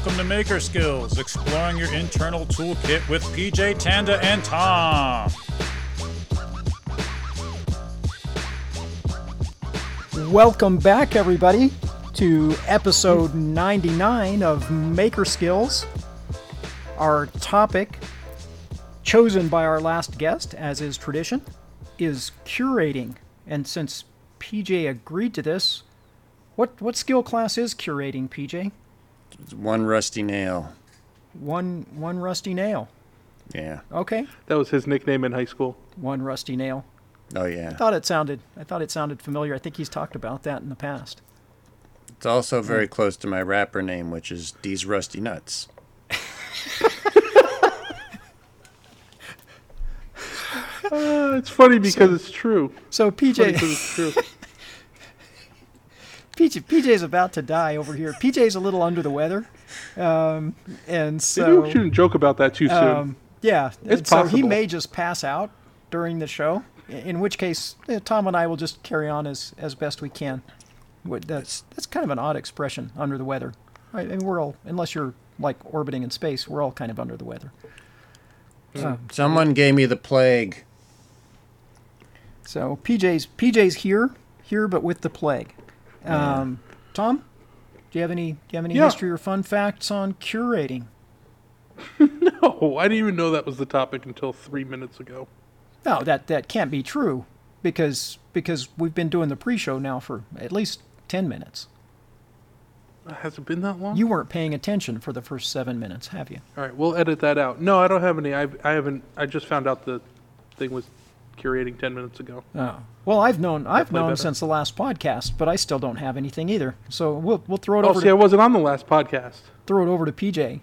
Welcome to Maker Skills, exploring your internal toolkit with PJ Tanda and Tom. Welcome back, everybody, to episode 99 of Maker Skills. Our topic, chosen by our last guest, as is tradition, is curating. And since PJ agreed to this, what, what skill class is curating, PJ? One rusty nail. One, one rusty nail. Yeah. Okay, That was his nickname in high school. one rusty nail. Oh yeah. Thought it sounded. I thought it sounded familiar. I think he's talked about that in the past. It's also very close to my rapper name, which is These Rusty Nuts. Uh, it's funny because it's true. So Funny PJ, because it's true. PJ, PJ's about to die over here. PJ's a little under the weather, um, and Maybe so we shouldn't joke about that too soon. um, yeah, It's and so he may just pass out during the show. In which case, Tom and I will just carry on as as best we can. That's that's kind of an odd expression, under the weather. Right? I mean, we're all unless you're like orbiting in space, we're all kind of under the weather. Uh, Someone gave me the plague. so PJ's PJ's here, here, but with the plague. Um, Tom, do you have any do you have any Yeah. history or fun facts on curating? no, I didn't even know that was the topic until three minutes ago. No, that that can't be true because because we've been doing the pre-show now for at least 10 minutes. Has it been that long? You weren't paying attention for the first 7 minutes, have you? All right, we'll edit that out. No, I don't have any. I, I haven't. I just found out the thing was curating ten minutes ago. Oh. Well, I've known I've known better. since the last podcast, but I still don't have anything either. So we'll we'll throw it Oh, over see, I wasn't on the last podcast. throw it over to PJ.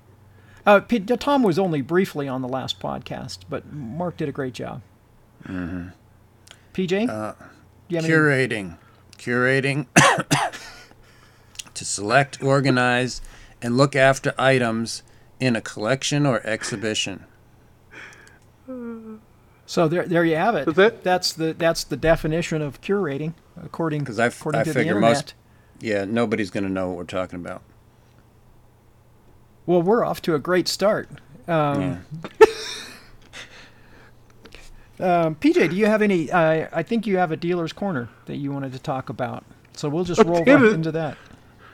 Uh, P- Tom was only briefly on the last podcast, but Mark did a great job. Mm-hmm. PJ, Uh, do you have any- Curating. Curating. to select, organize, and look after items in a collection or exhibition. So there, there you have it. That's it? That's the that's the definition of curating, according 'Cause I f- according I to the figure internet. most- Yeah, nobody's going to know what we're talking about. Well, we're off to a great start. Um, Yeah. um, PJ, do you have any? Uh, I think you have a dealer's corner that you wanted to talk about. So we'll just Oh, roll right it. into that.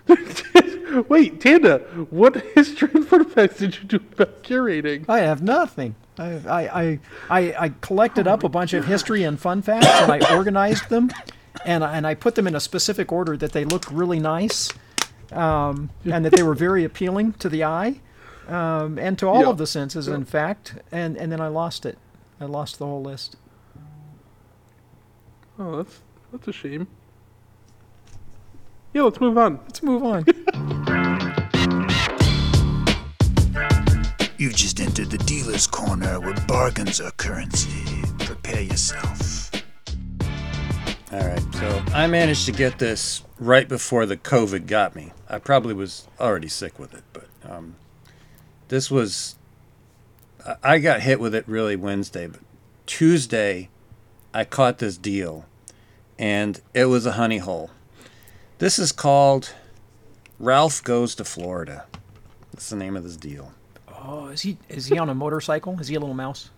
Wait, Tanda, what history and fun facts did you do about curating? I have nothing. I I, I, I, collected up a bunch of history and fun facts, and I organized them, and I- and I put them in a specific order that they looked really nice, um, and that they were very appealing to the eye, um, and to all Yeah. of the senses, in fact. And and then I lost it. I lost the whole list. Oh, that's that's a shame. Yeah, let's move on. Let's move on. You've just entered the dealer's corner where bargains are currency. Prepare yourself. All right, so I managed to get this right before the COVID got me. I probably was already sick with it, but um, this was. I- got hit with it really Wednesday, but Tuesday, I caught this deal, and it was a honey hole. This is called Ralph Goes to Florida. That's the name of this deal. Oh, is he is he on a motorcycle? Is he a little mouse?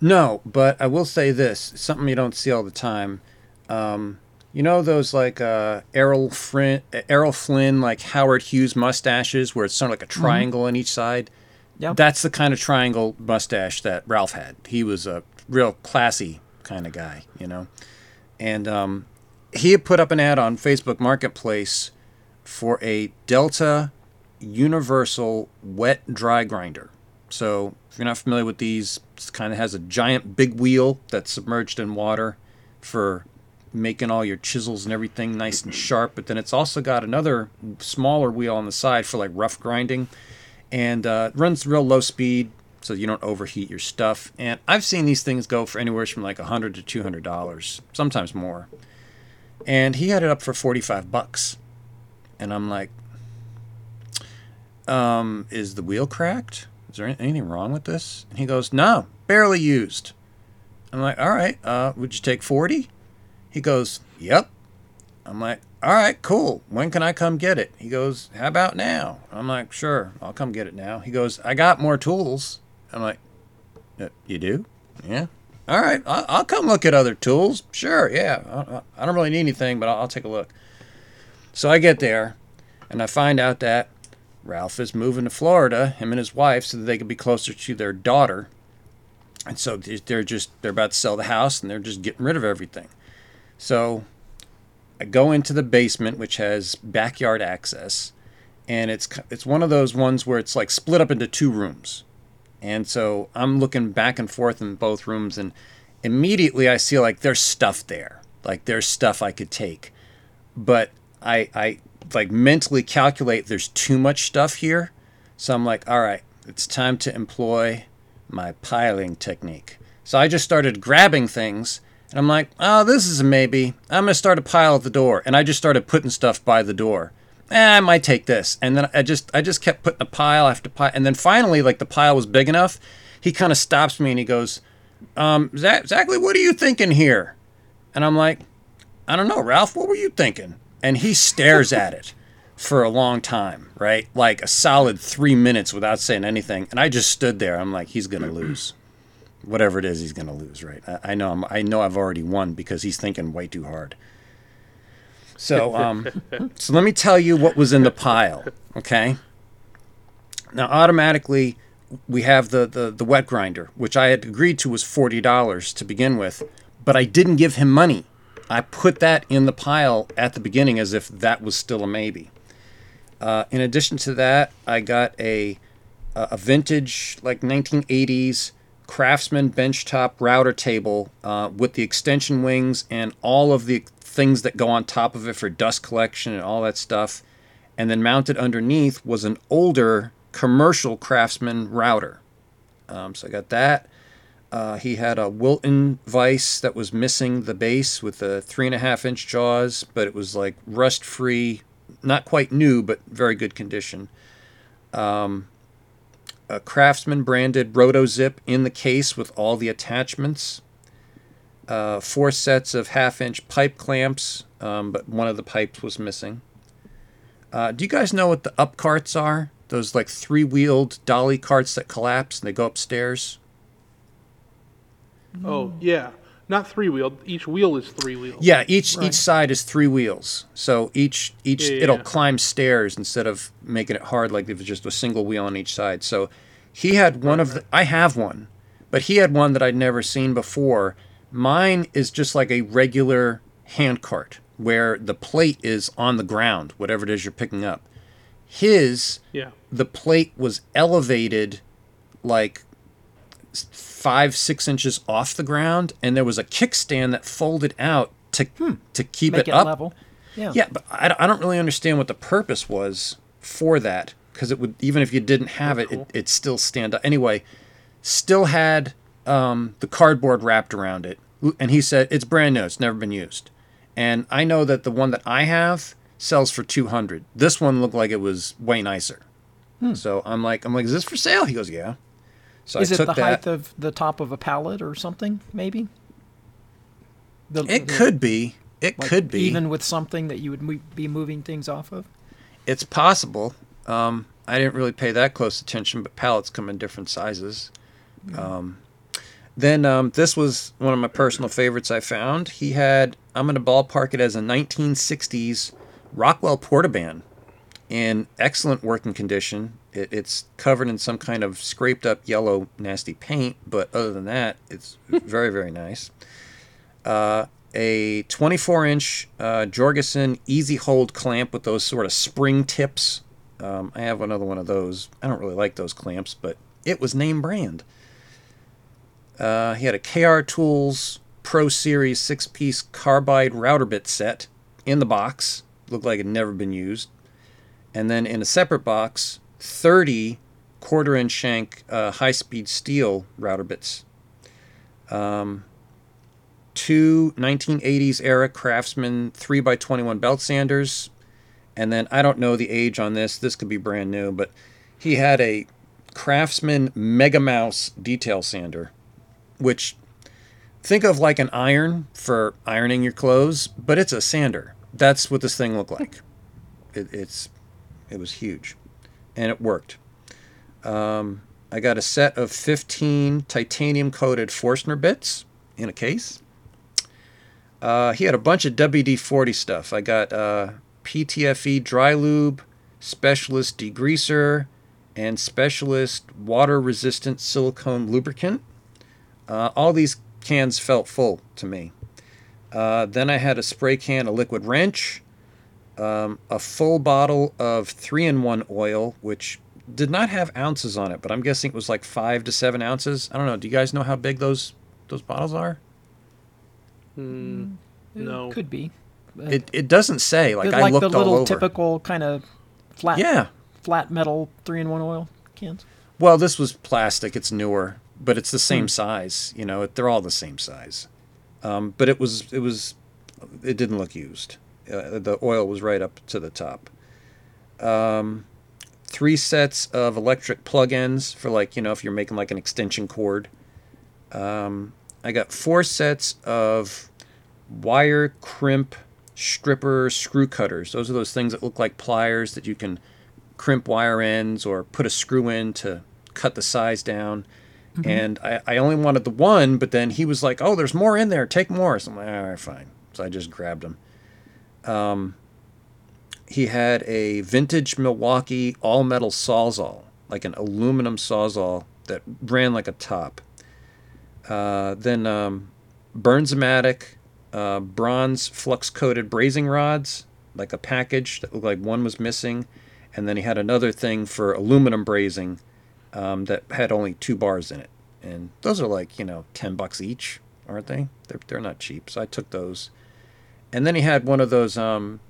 No, but I will say this: something you don't see all the time. Um, you know those like uh, Errol Flynn, Errol Flynn, like Howard Hughes mustaches, where it's sort of like a triangle on each side. Yep. That's the kind of triangle mustache that Ralph had. He was a real classy kind of guy, you know. And um, he had put up an ad on Facebook Marketplace for a Delta Universal Wet Dry Grinder. So if you're not familiar with these, it kind of has a giant big wheel that's submerged in water for making all your chisels and everything nice and sharp. But then it's also got another smaller wheel on the side for like rough grinding, and uh, runs real low speed so you don't overheat your stuff. And I've seen these things go for anywhere from like 100 to 200 dollars, sometimes more. And he had it up for 45 bucks, and I'm like, um, is the wheel cracked? Is there anything wrong with this? And he goes, no, barely used. I'm like, all right, uh, would you take 40? He goes, yep. I'm like, all right, cool. When can I come get it? He goes, how about now? I'm like, sure, I'll come get it now. He goes, I got more tools. I'm like, "Uh, you do? Yeah. All right, I'll, come look at other tools. Sure, yeah. I, don't really need anything, but I'll take a look. So I get there, and I find out that Ralph is moving to Florida, him and his wife, so that they could be closer to their daughter. And so they- they're just they're about to sell the house, and they're just getting rid of everything. So I go into the basement, which has backyard access, and it's it's one of those ones where it's like split up into two rooms. And so I'm looking back and forth in both rooms, and immediately I see like there's stuff there, like there's stuff I could take, but I I like mentally calculate there's too much stuff here, so I'm like, all right, it's time to employ my piling technique. So I just started grabbing things, and I'm like, oh, this is a maybe. I'm gonna start a pile at the door, and I just started putting stuff by the door. Eh, I might take this, and then I just I just kept putting a pile after pile, and then finally, like the pile was big enough, he kind of stops me and he goes, um, Zach, exactly what are you thinking here? And I'm like, I don't know, Ralph, what were you thinking? And he stares at it for a long time, right? Like a solid three minutes without saying anything. And I just stood there. I'm like, he's gonna lose. Whatever it is, he's gonna lose, right? I, I know. I'm, I know. I've already won because he's thinking way too hard. So, um, so let me tell you what was in the pile, okay? Now, automatically, we have the, the, the wet grinder, which I had agreed to was $40 to begin with, but I didn't give him money. I put that in the pile at the beginning as if that was still a maybe. Uh, in addition to that, I got a, a vintage, like 1980s Craftsman benchtop router table uh, with the extension wings and all of the things that go on top of it for dust collection and all that stuff. And then mounted underneath was an older commercial Craftsman router. Um, so I got that. Uh, he had a Wilton vise that was missing the base with the three and a half inch jaws, but it was like rust free, not quite new, but very good condition. Um, a Craftsman branded RotoZip in the case with all the attachments. Uh, four sets of half inch pipe clamps, um, but one of the pipes was missing. Uh, do you guys know what the up carts are? Those like three wheeled dolly carts that collapse and they go upstairs? Oh yeah, not three wheeled. Each wheel is three wheeled. Yeah, each Right. each side is three wheels. So each each Yeah, yeah, it'll yeah. climb stairs instead of making it hard like if it's just a single wheel on each side. So he had one of the I have one, but he had one that I'd never seen before. Mine is just like a regular hand cart where the plate is on the ground, whatever it is you're picking up. His Yeah. the plate was elevated like s- five six inches off the ground and there was a kickstand that folded out to to keep Make it it up. level. Yeah. yeah but I, don't- I don't really understand what the purpose was for that because it would even if you didn't have it, it it'd still stand up. Anyway still had um, the cardboard wrapped around it. And he said it's brand new it's never been used. And i know that the one that i have sells for 200 this one looked like it was way nicer. So i'm like i'm like is this for sale? He goes yeah so Is i it the that height of the top of a pallet or something? Maybe. The, it the- could be it like, could be even with something that you would mo- be moving things off of. It's possible. Um, I didn't really pay that close attention, but pallets come in different sizes. Um, then um, this was one of my personal favorites I found. He had, I'm going to ballpark it as a 1960s Rockwell Porta-Band in excellent working condition. It, it's covered in some kind of scraped up yellow nasty paint, but other than that, it's very, very nice Uh, a 24 inch uh, Jorgensen Easy Hold clamp with those sort of spring tips. Um, I have another one of those. I don't really like those clamps, but it was name brand. Uh, he had a KR Tools Pro Series six piece carbide router bit set in the box. Looked like it had never been used. And then in a separate box, 30 quarter inch shank uh, high speed steel router bits. Um, two 1980s era Craftsman 3x21 belt sanders. And then I don't know the age on this. This could be brand new, but he had a Craftsman Mega Mouse detail sander, which think of like an iron for ironing your clothes, but it's a sander. that's what this thing looked like. It, it's it was huge, and it worked. Um, I got a set of 15 titanium coated Forstner bits in a case. Uh, he had a bunch of WD 40 stuff. I got uh, PTFE dry lube, specialist degreaser, and specialist water resistant silicone lubricant. Uh, all these cans felt full to me. Uh, then I had a spray can a liquid wrench, um, a full bottle of three in one oil, which did not have ounces on it, but I'm guessing it was like five to seven ounces. I don't know. Do you guys know how big those those bottles are? Mm, no. Could be. It it doesn't say. Like It's I like looked the little all over. typical kind of flat Yeah. flat metal three in one oil cans. Well, this was plastic. It's newer, but it's the Hmm. same size. You know, they're all the same size. Um, but it was it was it didn't look used. Uh, the oil was right up to the top. Um, three sets of electric plug-ins for like you know if you're making like an extension cord. Um, I got four sets of wire crimp stripper screw cutters. Those are those things that look like pliers that you can crimp wire ends or put a screw in to cut the size down. And I, I only wanted the one, but then he was like, "Oh, there's more in there. Take more." So I'm like, "All right, fine." So I just grabbed them. Um, he had a vintage Milwaukee all metal sawzall, like an aluminum sawzall that ran like a top. Uh, then um, Bernzomatic uh, bronze flux coated brazing rods, like a package that looked like one was missing. And then he had another thing for aluminum brazing um, that had only two bars in it. And those are like, you know, 10 bucks each, aren't they? They're, they're not cheap. So I took those. And then he had one of those, um,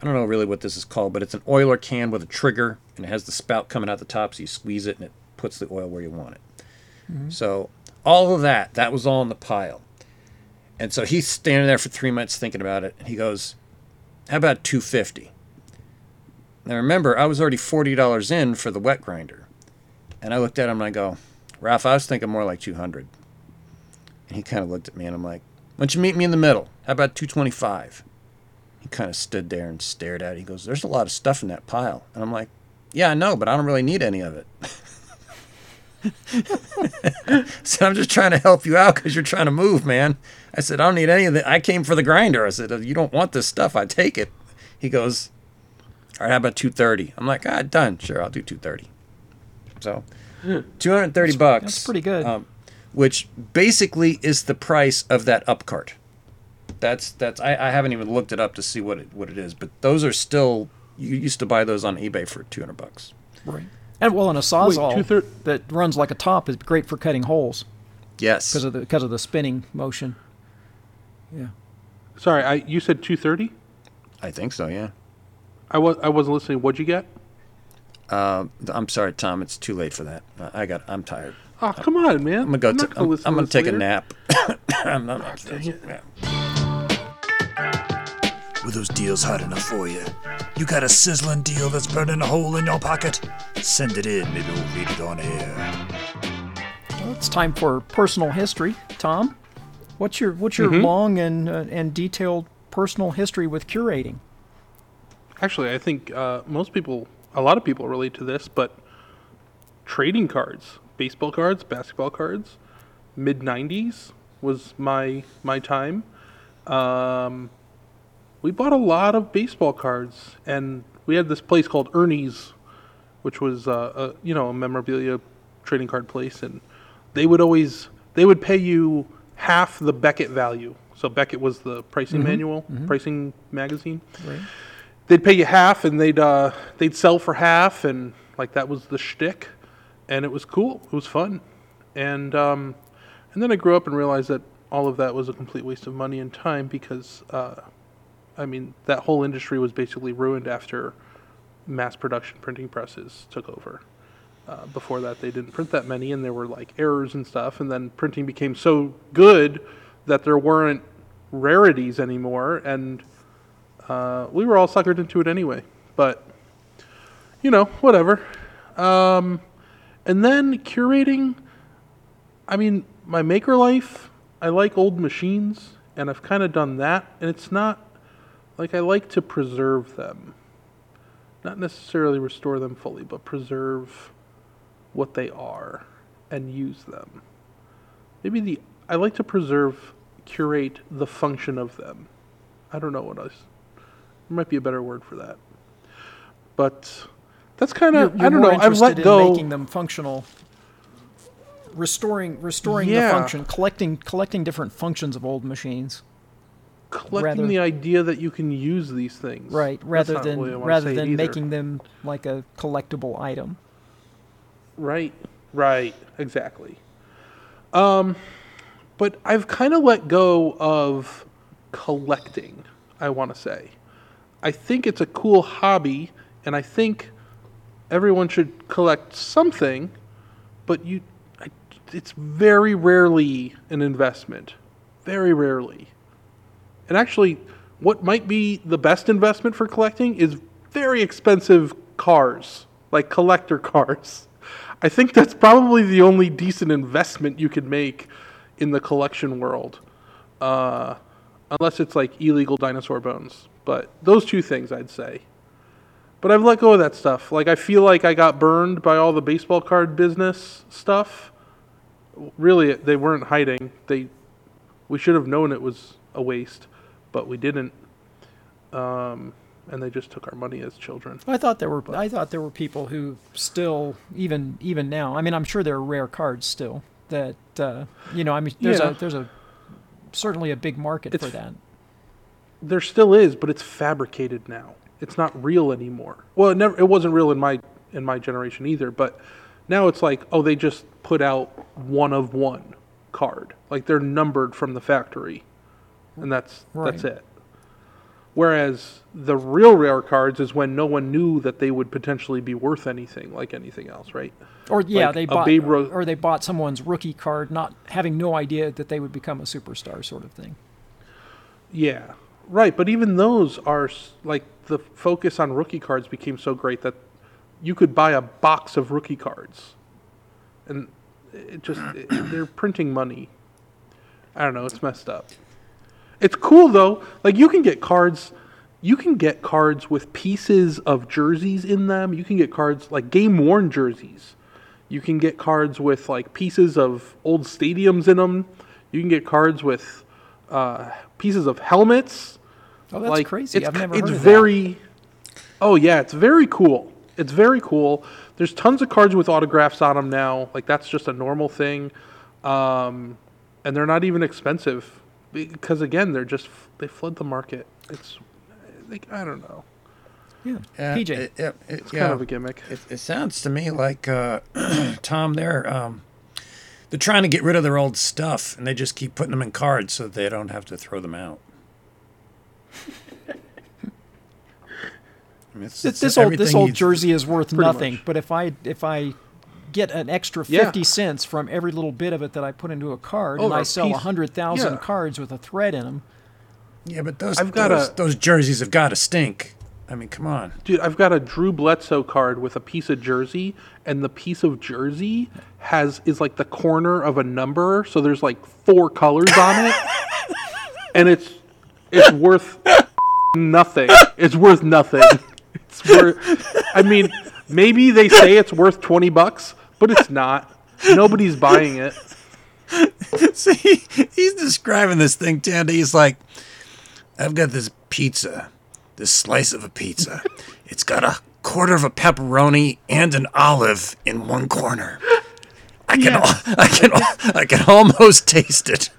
I don't know really what this is called, but it's an oiler can with a trigger and it has the spout coming out the top. So you squeeze it and it puts the oil where you want it. So all of that, that was all in the pile. And so he's standing there for three minutes thinking about it. And he goes, How about 250 Now remember, I was already $40 in for the wet grinder. And I looked at him and I go, Ralph, I was thinking more like 200 And he kind of looked at me and I'm like, Why don't you meet me in the middle? How about 225 He kind of stood there and stared at it. He goes, There's a lot of stuff in that pile. And I'm like, Yeah, I know, but I don't really need any of it. said, I'm just trying to help you out because you're trying to move, man. I said, I don't need any of it. I came for the grinder. I said, you don't want this stuff. I take it. He goes, all right, how about 230? I'm like, ah, done. Sure, I'll do 230. So 230 bucks. that's pretty good. Um, which basically is the price of that up cart. That's that's I, I haven't even looked it up to see what it what it is, but those are still you used to buy those on eBay for 200 bucks. Right. And well, and a sawzall two-thir- that runs like a top is great for cutting holes Yes. because of the because of the spinning motion. Yeah. Sorry, I you said 230? I think so, yeah. I was I wasn't listening. What'd you get? Uh, I'm sorry, Tom. It's too late for that. I I got. I'm tired. Oh, come on, man. I'm gonna go. I'm ta- not gonna I'm, listen I'm gonna this take a nap. I'm not. yeah. Were those deals hot enough for you? You got a sizzling deal that's burning a hole in your pocket? Send it in, maybe we'll read it on air. Well, it's time for personal history. Tom, what's your what's your long and uh, and detailed personal history with curating? Actually, I think uh, most people, a lot of people relate to this, but trading cards, baseball cards, basketball cards, mid '90s was my my time. Um, we bought a lot of baseball cards, and we had this place called Ernie's, which was uh, a you know a memorabilia trading card place, and they would always they would pay you half the Beckett value. So Beckett was the pricing manual, pricing magazine Right. they'd pay you half and they'd uh, they'd sell for half and like that was the shtick, and it was cool. It was fun, and um, and then I grew up and realized that all of that was a complete waste of money and time because uh, I mean that whole industry was basically ruined after mass production printing presses took over. Uh, before that, they didn't print that many, and there were like errors and stuff. And then printing became so good that there weren't rarities anymore, and uh, we were all suckered into it anyway. But you know, whatever. Um, and then curating. I mean, my maker life. I like old machines, and I've kind of done that, and it's not like I like to preserve them. Not necessarily restore them fully, but preserve what they are and use them. Maybe the I like to preserve curate the function of them. I don't know what else. There might be a better word for that. But that's kind of I don't know. I've let in go. making them functional, restoring restoring Yeah. the function, collecting collecting different functions of old machines. collecting rather- the idea that you can use these things. Right, rather not the way I than rather than making them like a collectible item. Right, right, exactly. Um, but I've kind of let go of collecting. I want to say, I think it's a cool hobby, and I think everyone should collect something. But you, I, it's very rarely an investment, very rarely. And actually, what might be the best investment for collecting is very expensive cars, like collector cars. I think that's probably the only decent investment you can make in the collection world, uh, unless it's like illegal dinosaur bones. But those two things, I'd say. But I've let go of that stuff. Like I feel like I got burned by all the baseball card business stuff. Really, they weren't hiding. They, we should have known it was a waste, but we didn't. Um, and they just took our money as children. I thought there were I thought there were people who still even even now. I mean, I'm sure there are rare cards still that uh, you know. I mean, there's Yeah. a there's a certainly a big market for that. There still is, but it's fabricated now. It's not real anymore. Well, it never it wasn't real in my in my generation either, but now it's like, oh, they just put out one of one card. Like they're numbered from the factory. And that's that's it. Whereas the real rare cards is when no one knew that they would potentially be worth anything like anything else, right? Or yeah, like they bought Ro- or they bought someone's rookie card, not having no idea that they would become a superstar, sort of thing. Yeah, right. But even those are like the focus on rookie cards became so great that you could buy a box of rookie cards, and it just it, they're printing money. I don't know. It's messed up. It's cool though. Like you can get cards. You can get cards with pieces of jerseys in them. You can get cards like game worn jerseys. You can get cards with like pieces of old stadiums in them. You can get cards with uh, pieces of helmets. Oh, that's like crazy! It's, I've never it's heard of very. Oh yeah, it's very cool. It's very cool. There's tons of cards with autographs on them now. Like that's just a normal thing, um, and they're not even expensive because again, they're just they flood the market. It's like I don't know. Yeah, Yeah, PJ. it- it- it- It's yeah. kind of a gimmick. It, it sounds to me like uh, Tom, they're um, they're trying to get rid of their old stuff, and they just keep putting them in cards so they don't have to throw them out. I mean, it's- Th- it's this old this old jersey is worth nothing, much. but if I if I get an extra Yeah. fifty cents from every little bit of it that I put into a card, Oh, and I sell a hundred thousand yeah. cards with a thread in them, Yeah, but those I've got those, a- those jerseys have got to stink. I mean, come on. Dude, I've got a Drew Bledsoe card with a piece of jersey, and the piece of jersey has is like the corner of a number, so there's like four colors on it, and it's it's worth nothing. It's worth nothing. It's worth. I mean, maybe they say it's worth twenty bucks, but it's not. Nobody's buying it. See, he's describing this thing, Tandy. He's like, I've got this pizza, this slice of a pizza. It's got a quarter of a pepperoni and an olive in one corner. I can, al- I can, al- I can almost taste it.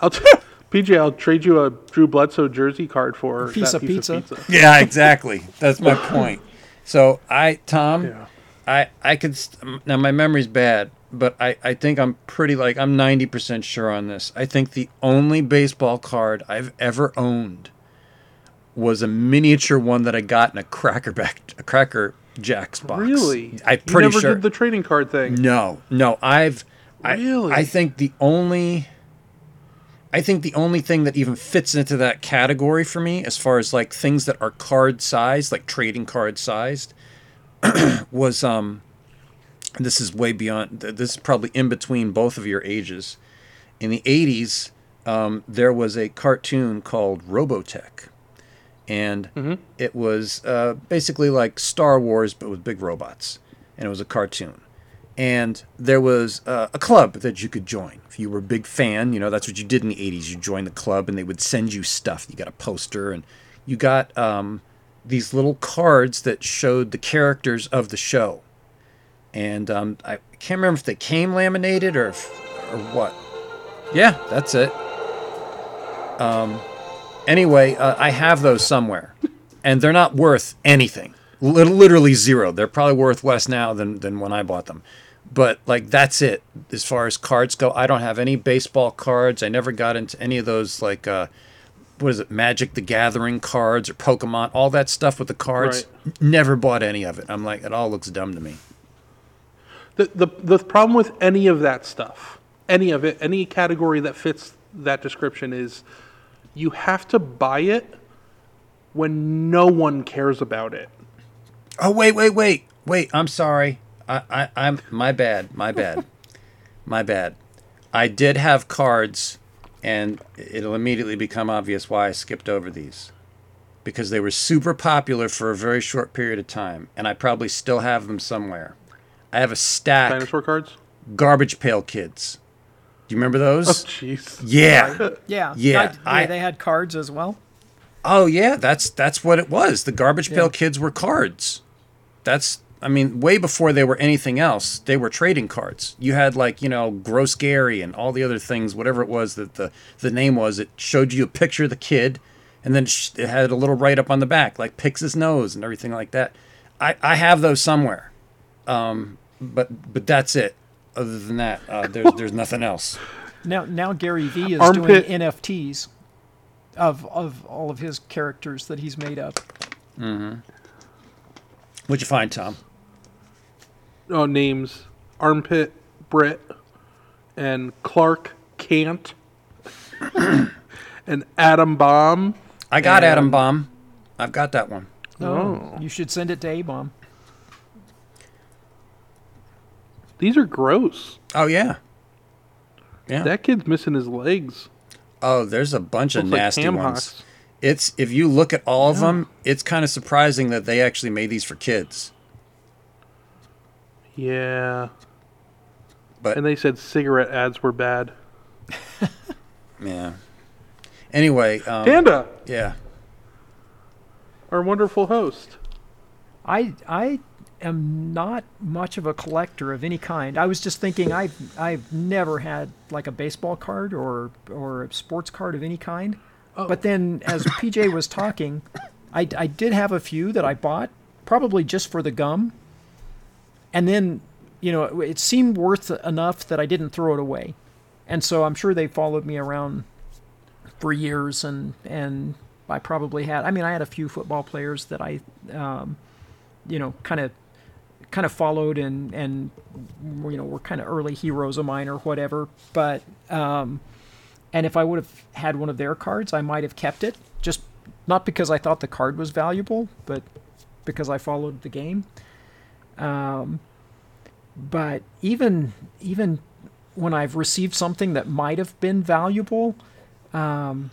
I'll t- PJ, I'll trade you a Drew Bledsoe jersey card for Piece that of piece pizza. of pizza. Yeah, exactly. That's my point. So I, Tom, Yeah. I, I could st- now my memory's bad, but I, I think I'm pretty like I'm 90% sure on this. I think the only baseball card I've ever owned was a miniature one that I got in a cracker back a cracker jacks box. Really? I'm you pretty never sure. did the trading card thing. No, no, I've Really? I, I think the only I think the only thing that even fits into that category for me as far as like things that are card sized, like trading card sized, was um this is way beyond this is probably in between both of your ages. In the 80s, um, there was a cartoon called Robotech. and it was uh, basically like Star Wars but with big robots, and it was a cartoon. And there was uh, a club that you could join you were a big fan. You know that's what you did in the '80s. You joined the club, and they would send you stuff. You got a poster, and you got um, these little cards that showed the characters of the show. And um, I can't remember if they came laminated or if, or what. Yeah, that's it. Um, anyway, uh, I have those somewhere, and they're not worth anything. Lit- literally zero. They're probably worth less now than than when I bought them. But like that's it as far as cards go. I don't have any baseball cards. I never got into any of those like uh, what is it, Magic the Gathering cards or Pokemon, all that stuff with the cards. N- Never bought any of it. I'm like, it all looks dumb to me. The, the the problem with any of that stuff, any of it, any category that fits that description is you have to buy it when no one cares about it. Oh wait, wait, wait, wait. I'm sorry. I, I I'm my bad. My bad. my bad. I did have cards, and it'll immediately become obvious why I skipped over these, because they were super popular for a very short period of time, and I probably still have them somewhere. I have a stack. Dinosaur cards? Garbage Pail Kids. Do you remember Oh, those? jeez. yeah. Yeah. Yeah, I, I- they had cards as well. Oh yeah, that's that's what it was. The Garbage Pail Yeah. Kids were cards. That's I mean, way before they were anything else, they were trading cards. You had like you know Gross Gary and all the other things, whatever it was that the the name was. It showed you a picture of the kid, and then it had a little write up on the back, like picks his nose and everything like that. I I have those somewhere, um, but but that's it. Other than that, uh, there's there's nothing else. Now, now Gary Vee is Armpit- doing NFTs of of all of his characters that he's made up. Mm-hmm. What'd you find, Tom? Oh, names Armpit Britt and Clark Kant and Adam Bomb. I got Adam Bomb. I've got that one. Oh. oh. You should send it to A-Bomb. These are gross. Oh yeah. Yeah. That kid's missing his legs. Oh, there's a bunch of Looks like nasty ham ones. hocks. It's if you look at all of them, it's kind of surprising that they actually made these for kids. Yeah. But And they said cigarette ads were bad. yeah. Anyway, um, Tanda, yeah. our wonderful host. I I am not much of a collector of any kind. I was just thinking I've I've never had like a baseball card or or a sports card of any kind. Oh. But then as PJ was talking, I, I did have a few that I bought probably just for the gum. And then, you know, it, seemed worth enough that I didn't throw it away. And so I'm sure they followed me around for years and and I probably had I mean I had a few football players that I um, you know kind of kind of followed and and you know were kind of early heroes of mine or whatever but um, and if I would have had one of their cards I might have kept it just not because I thought the card was valuable but because I followed the game um, but even even when I've received something that might have been valuable um,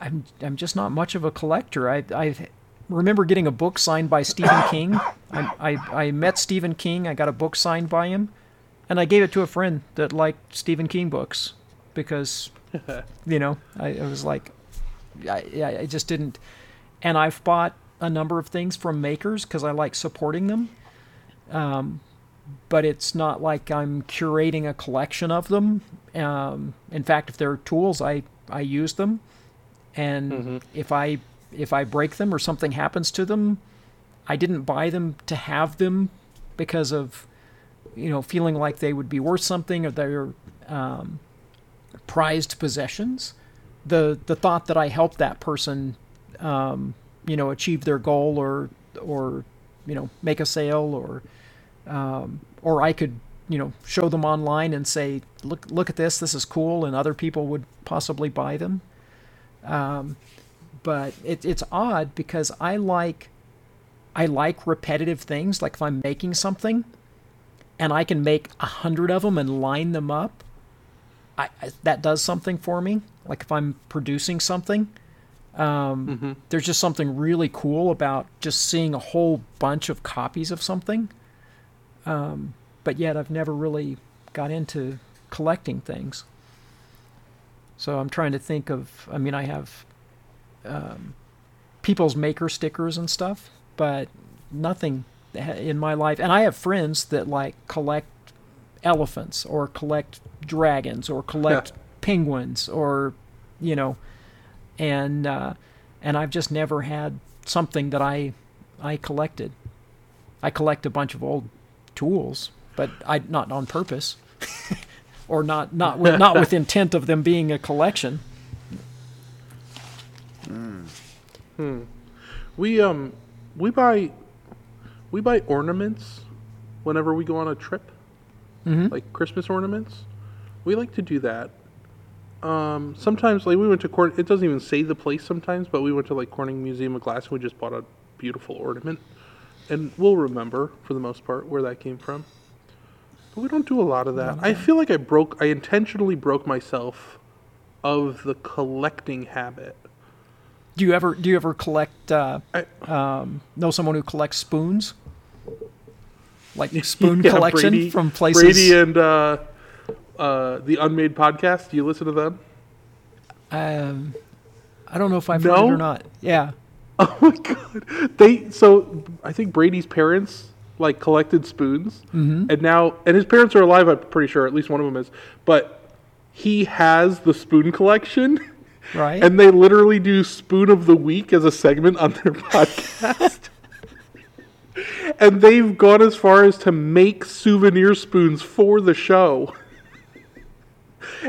I'm I'm just not much of a collector. I I remember getting a book signed by Stephen King. I, I I met Stephen King. I got a book signed by him, and I gave it to a friend that liked Stephen King books because you know I, I was like I I I just didn't. And I've bought a number of things from makers because I like supporting them. Um, but it's not like I'm curating a collection of them. Um, in fact, if they're tools, I I use them, and if I if I break them or something happens to them, I didn't buy them to have them because of you know feeling like they would be worth something or they're um, prized possessions. The the thought that I helped that person, um, you know, achieve their goal or or you know make a sale or um, or I could you know show them online and say look look at this this is cool and other people would possibly buy them. Um, but it, it's odd because I like I like repetitive things like if I'm making something and I can make a hundred of them and line them up I, I, that does something for me. Like if I'm producing something Um, There's just something really cool about just seeing a whole bunch of copies of something. Um, but yet, I've never really got into collecting things. So I'm trying to think of. I mean, I have um, people's maker stickers and stuff, but nothing in my life. And I have friends that like collect elephants or collect dragons or collect penguins or you know and uh, and I've just never had something that I I collected. I collect a bunch of old tools, but I not on purpose, or not not with, not with intent of them being a collection. We um we buy we buy ornaments whenever we go on a trip, like Christmas ornaments. We like to do that. Um, sometimes, like we went to Corn. It doesn't even say the place sometimes, but we went to like Corning Museum of Glass and we just bought a beautiful ornament, and we'll remember for the most part where that came from. But we don't do a lot of that. I feel like I broke. I intentionally broke myself of the collecting habit. Do you ever do you ever collect? Uh, I- um, know someone who collects spoons? Like spoon Yeah, collection Brady- from places. Brady and uh, uh, the Unmade podcast. Do you listen to them? um, I don't know if I've No? heard it or not. Yeah. Oh my god! They so I think Brady's parents like collected spoons, Mm-hmm. and now and his parents are alive. I'm pretty sure at least one of them is, but he has the spoon collection. Right. And they literally do spoon of the week as a segment on their podcast. and they've gone as far as to make souvenir spoons for the show.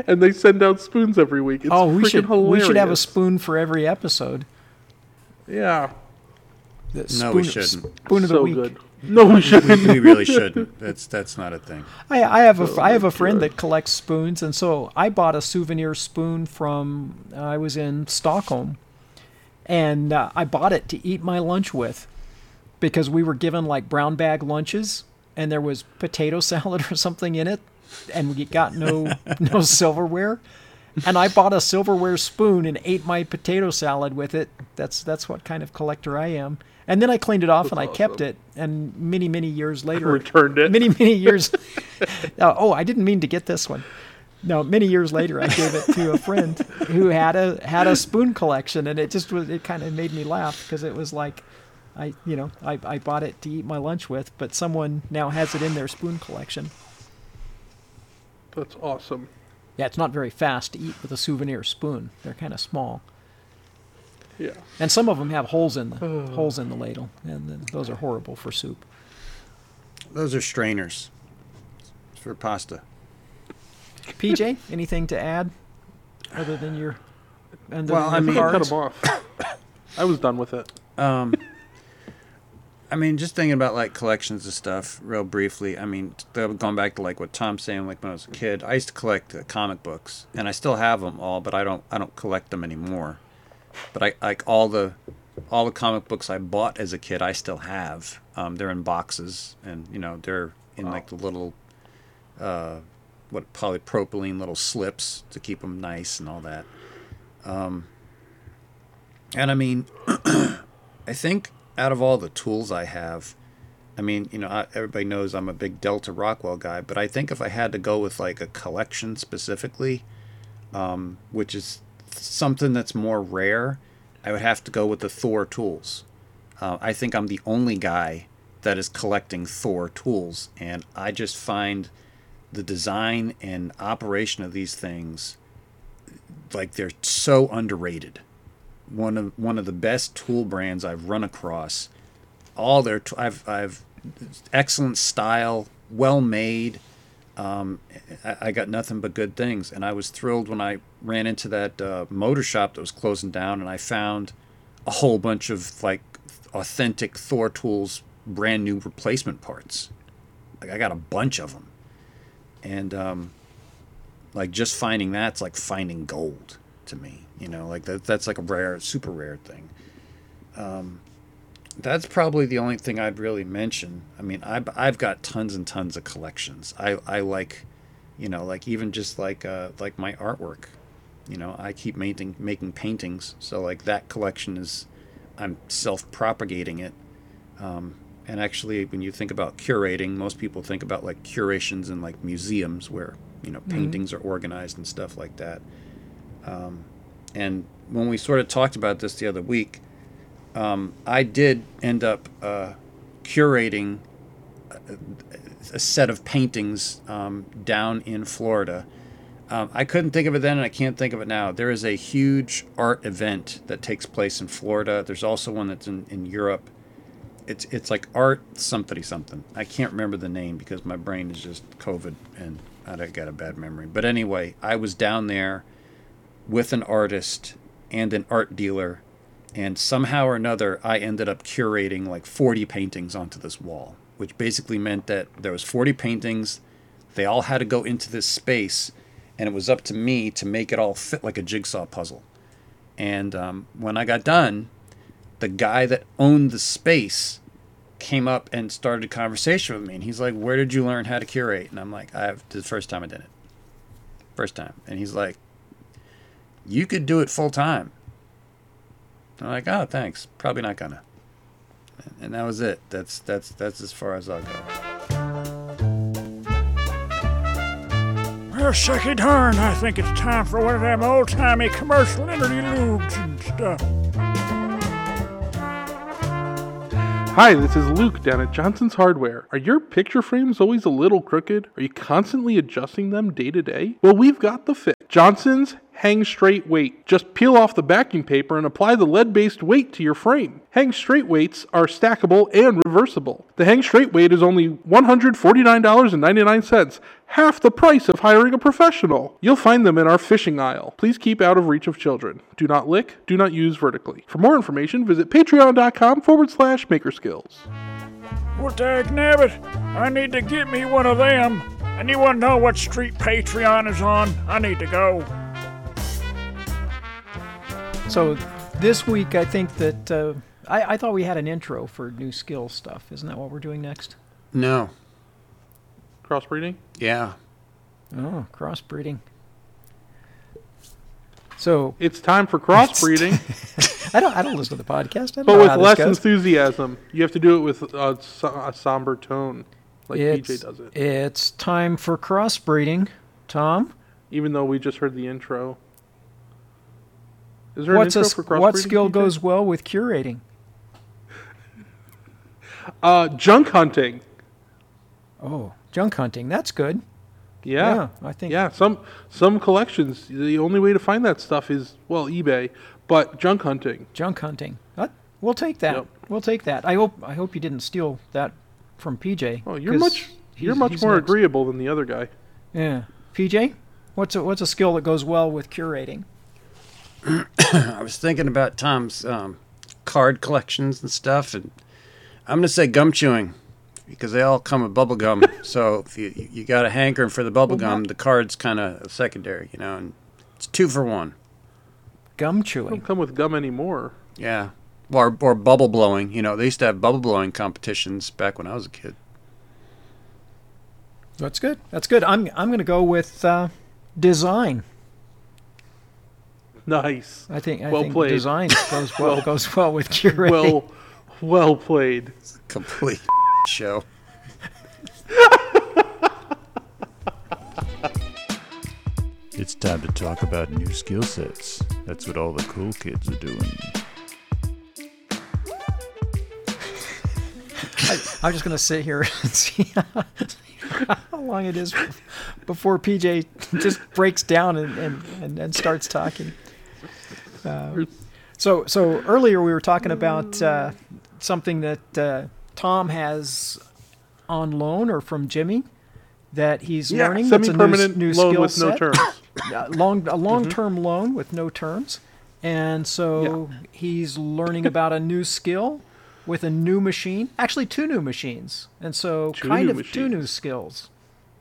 and they send out spoons every week. It's oh, we freaking should hilarious. we should have a spoon for every episode. Yeah. The No, spoon, we shouldn't. Spoon of the so week. good. No, we shouldn't. we really shouldn't. That's that's not a thing. I, I have a I have a friend God. that collects spoons, and so I bought a souvenir spoon from uh, I was in Stockholm, and uh, I bought it to eat my lunch with, because we were given like brown bag lunches, and there was potato salad or something in it, and we got no no silverware, and I bought a silverware spoon and ate my potato salad with it. That's that's what kind of collector I am. And then I cleaned it off and I kept it. And many many years later, Returned it. Many many years. oh, oh, I didn't mean to get this one. No, many years later, I gave it to a friend who had a had a spoon collection, and it just was it kind of made me laugh because it was like, I you know I I bought it to eat my lunch with, but someone now has it in their spoon collection. That's awesome. Yeah, it's not very fast to eat with a souvenir spoon. They're kind of small, Yeah. and some of them have holes in the holes in the ladle, and then those are horrible for soup. Those are strainers for pasta. PJ, anything to add other than your? Other Well, than I mean- cut cards? him off. I was done with it. Um, I mean, just thinking about like collections of stuff, real briefly. I mean, going back to like what Tom's saying, like when I was a kid, I used to collect uh, comic books, and I still have them all, but I don't, I don't collect them anymore. But I like all the, all the comic books I bought as a kid, I still have. Um, they're in boxes, and you know, they're in like the little, uh, what polypropylene little slips to keep them nice and all that. Um, and I mean, I think out of all the tools I have, I mean, you know, I, everybody knows I'm a big Delta Rockwell guy, but I think if I had to go with like a collection specifically, um, which is something that's more rare, I would have to go with the Thor tools. Uh, I think I'm the only guy that is collecting Thor tools, and I just find the design and operation of these things like they're so underrated one of one of the best tool brands I've run across. All their t- I've I've excellent style, well made. Um, I, I got nothing but good things, and I was thrilled when I ran into that uh, motor shop that was closing down, and I found a whole bunch of like authentic Thor tools, brand new replacement parts. Like I got a bunch of them, and um, like just finding that's like finding gold to me you know like that, that's like a rare super rare thing. Um, that's probably the only thing i'd really mention. I mean I've, I've got tons and tons of collections. I, I like you know like even just like uh, like my artwork you know, I keep making making paintings, so like that collection is, I'm self-propagating it. Um, and actually, when you think about curating, most people think about like curations in like museums where you know paintings are organized and stuff like that. Um, and when we sort of talked about this the other week, um, I did end up uh, curating a, a set of paintings um, down in Florida. Um, I couldn't think of it then, and I can't think of it now. There is a huge art event that takes place in Florida. There's also one that's in, in Europe. It's it's like art something something. I can't remember the name because my brain is just COVID and I got a bad memory. But anyway, I was down there with an artist and an art dealer, and somehow or another, I ended up curating like 40 paintings onto this wall, which basically meant that there was 40 paintings. They all had to go into this space, and it was up to me to make it all fit like a jigsaw puzzle. And um, when I got done, the guy that owned the space came up and started a conversation with me, and he's like, "Where did you learn how to curate?" And I'm like, "I have the first time I did it, first time." And he's like, "You could do it full time." I'm like, "Oh, thanks. Probably not gonna." And that was it. That's that's that's as far as I'll go. Well, sucky darn, I think it's time for one of them old timey commercial interludes and stuff. Hi, this is Luke down at Johnson's Hardware. Are your picture frames always a little crooked? Are you constantly adjusting them day to day? Well, we've got the fix. Johnson's Hang Straight Weight. Just peel off the backing paper and apply the lead based weight to your frame. Hang Straight Weights are stackable and reversible. The Hang Straight Weight is only $149.99, half the price of hiring a professional. You'll find them in our fishing aisle. Please keep out of reach of children. Do not lick, do not use vertically. For more information, visit patreon.com forward slash makerskills. Well, dag nabbit, I need to get me one of them. Anyone know what street Patreon is on? I need to go. So this week, I think that uh, I, I thought we had an intro for new skill stuff. Isn't that what we're doing next? No. Crossbreeding? Yeah. Oh, crossbreeding. So It's time for crossbreeding, I don't I don't listen to the podcast. I don't but with less goes. enthusiasm. You have to do it with a, a somber tone, like it's, PJ does it. It's time for crossbreeding. Tom, Even though we just heard the intro. Is there what's an intro crossbreeding? what skill goes well with curating? Uh, junk hunting. Oh, junk hunting. That's good. Yeah. I think. Yeah, some some collections. The only way to find that stuff is well eBay, but junk hunting. Junk hunting. We'll take that. Yep. We'll take that. I hope I hope you didn't steal that from PJ. Oh, you're much you're much more next. agreeable than the other guy. Yeah. PJ, what's a what's a skill that goes well with curating? I was thinking about Tom's um, card collections and stuff, and I'm gonna say gum chewing because they all come with bubble gum. so if you you got a hankering for the bubble gum, the card's kind of secondary, you know, and it's two for one. Gum chewing. Don't come with gum anymore. Yeah, or or bubble blowing. You know, they used to have bubble blowing competitions back when I was a kid. That's good. That's good. I'm I'm going to go with uh, design. Nice. I think I Well think played. design goes well goes well with curating. Well, well played. Complete show. It's time to talk about new skill sets. That's what all the cool kids are doing. I'm just going to sit here and see how long it is before PJ just breaks down and, and, and, and starts talking. Uh, so so earlier we were talking about uh, something that uh, Tom has on loan or from Jimmy that he's Yeah, learning. Semi-permanent new loan skill with no set. terms. long a long term loan with no terms, and so he's learning about a new skill with a new machine. Actually, two new machines, and so Two kind new of two new skills,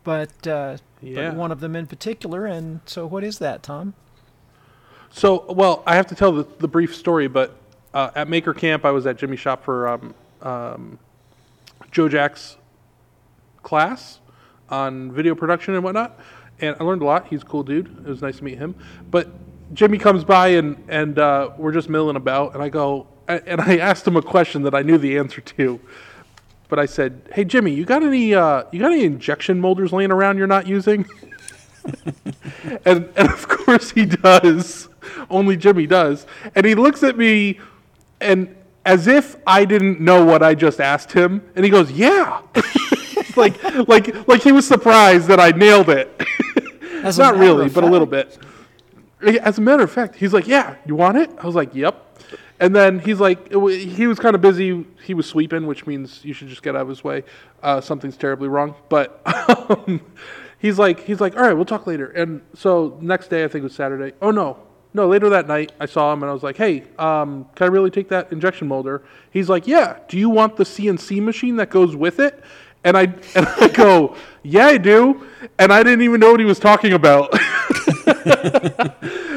but uh, Yeah. but one of them in particular. And so, what is that, Tom? So, well, I have to tell the, the brief story, but uh, at Maker Camp, I was at Jimmy Shop for um, um, Joe Jack's class on video production and whatnot, and I learned a lot. He's a cool dude. It was nice to meet him. But Jimmy comes by and and uh, we're just milling about, and I go and I asked him a question that I knew the answer to, but I said, "Hey Jimmy, you got any uh, you got any injection molders laying around you're not using?" and and of course he does. Only Jimmy does, and he looks at me and as if I didn't know what I just asked him, and he goes, "Yeah." like like like he was surprised that I nailed it. Not really, but a little bit. As a matter of fact, he's like, "Yeah, you want it?" I was like, "Yep." And then he's like, he was kind of busy. He was sweeping, which means you should just get out of his way. Uh, something's terribly wrong. But um, he's like, he's like, all right, we'll talk later. And so next day, I think it was Saturday. Oh no, no, later that night, I saw him and I was like, hey, um, can I really take that injection molder? He's like, yeah. Do you want the CNC machine that goes with it? And I and I go, yeah, I do. And I didn't even know what he was talking about.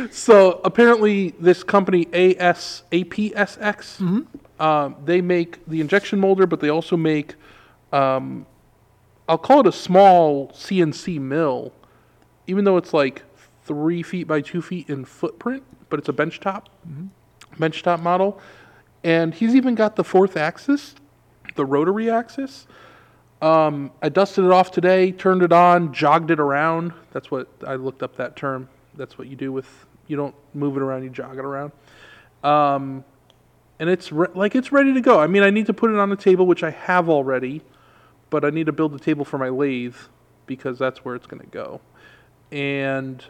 so apparently, this company AS APSX, um, they make the injection molder, but they also make, um, I'll call it a small CNC mill, even though it's like three feet by two feet in footprint, but it's a benchtop, benchtop model, and he's even got the fourth axis, the rotary axis. Um, I dusted it off today, turned it on, jogged it around. That's what I looked up that term. That's what you do with you don't move it around, you jog it around. Um, and it's re- like it's ready to go. I mean, I need to put it on the table, which I have already, but I need to build the table for my lathe because that's where it's going to go. And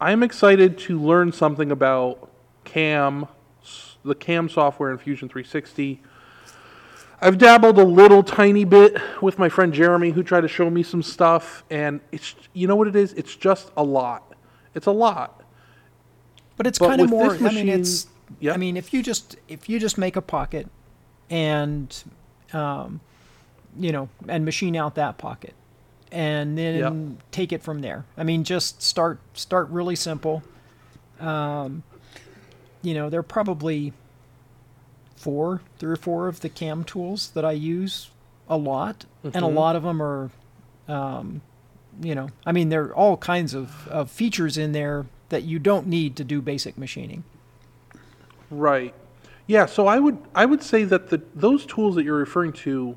I'm excited to learn something about CAM, the CAM software in Fusion 360. I've dabbled a little tiny bit with my friend Jeremy, who tried to show me some stuff, and it's you know what it is? It's just a lot. It's a lot. But it's But kind of more. this I mean, it's. Yep. I mean, if you just if you just make a pocket, and, um, you know, and machine out that pocket, and then Yep. take it from there. I mean, just start start really simple. Um, you know, there are probably four, three or four of the cam tools that I use a lot, and a Mhm. lot of them are, um, you know, I mean, there are all kinds of, of features in there that you don't need to do basic machining. Right. Yeah, so I would I would say that the those tools that you're referring to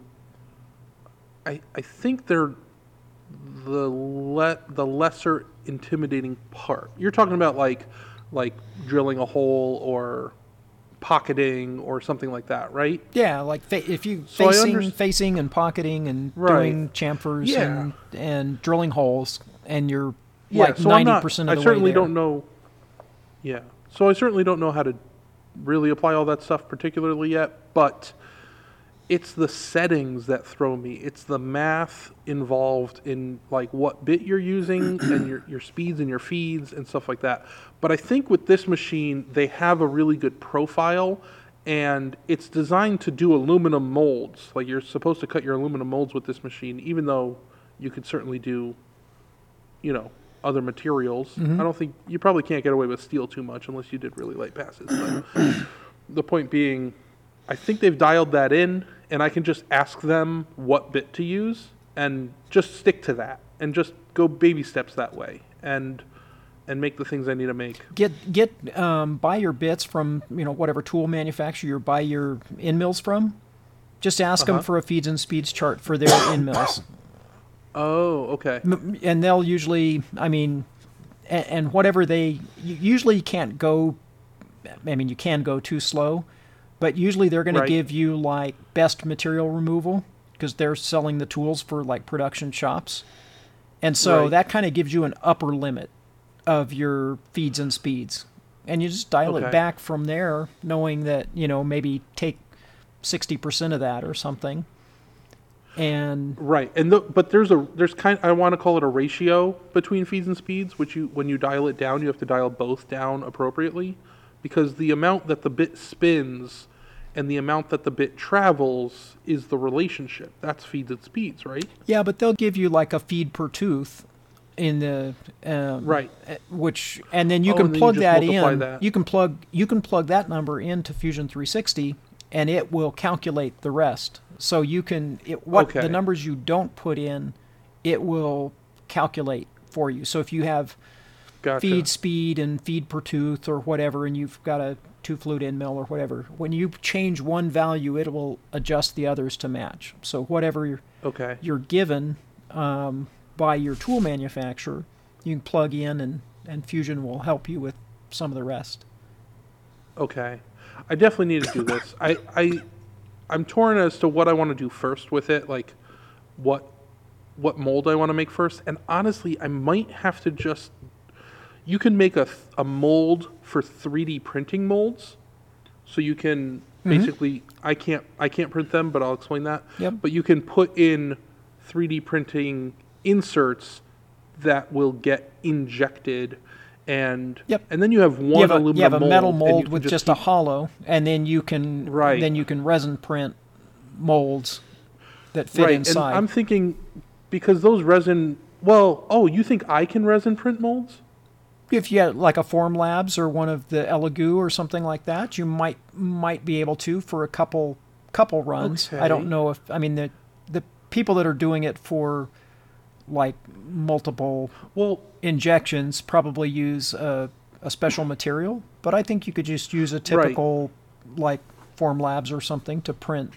I I think they're the le, the lesser intimidating part. You're talking about like like drilling a hole or pocketing or something like that, right? Yeah, like fa- if you So facing, underst- facing and pocketing and Right. doing chamfers Yeah. and and drilling holes, and you're Yeah, like so I'm ninety not percent of I the certainly way there. don't know Yeah. So I certainly don't know how to really apply all that stuff particularly yet, but it's the settings that throw me. It's the math involved in like what bit you're using and your, your speeds and your feeds and stuff like that. But I think with this machine, they have a really good profile and it's designed to do aluminum molds. Like you're supposed to cut your aluminum molds with this machine, even though you could certainly do, you know, other materials. Mm-hmm. I don't think you probably can't get away with steel too much unless you did really light passes. But the point being, I think they've dialed that in, and I can just ask them what bit to use and just stick to that and just go baby steps that way and and make the things I need to make. get get um, buy your bits from you know whatever tool manufacturer you buy your end mills from. Just ask them Uh-huh. for a feeds and speeds chart for their end mills, Oh, okay. And they'll usually, I mean, and, and whatever they usually you can't go. I mean, you can go too slow, but usually they're going Right. to give you like best material removal because they're selling the tools for like production shops, and so Right. that kind of gives you an upper limit of your feeds and speeds, and you just dial Okay. it back from there, knowing that you know maybe take sixty percent of that or something, and Right, and the, but there's a there's kind I want to call it a ratio between feeds and speeds, which you when you dial it down, you have to dial both down appropriately, because the amount that the bit spins and the amount that the bit travels is the relationship. That's feeds and speeds, right? Yeah, but they'll give you like a feed per tooth in the um, Right. uh, which and then you Oh, can you plug just that in. that. You can plug you can plug that number into Fusion 360 and it will calculate the rest. So you can it, what Okay. the numbers you don't put in, it will calculate for you. So if you have Gotcha. feed speed and feed per tooth or whatever, and you've got a two flute end mill or whatever. When you change one value, it will adjust the others to match. So whatever you're, Okay. you're given um, by your tool manufacturer, you can plug in, and and Fusion will help you with some of the rest. Okay. I definitely need to do this. I, I I'm torn as to what I want to do first with it, like what what mold I want to make first. And honestly, I might have to just you can make a th- a mold for 3D printing molds. So you can mm-hmm. basically I can't I can't print them, but I'll explain that. Yep. But you can put in 3D printing inserts that will get injected and Yep. and then you have one you have a, aluminum you have a metal mold, mold with just, a hollow, and then you can Right. then you can resin print molds that fit right, inside. And I'm thinking because those resin. Well, oh, you think I can resin print molds? If you had like a Formlabs or one of the Elegoo or something like that, you might might be able to for a couple couple runs. I don't know if I mean the the people that are doing it for like multiple Well, injections probably use a, a special material, but I think you could just use a typical like Formlabs or something to print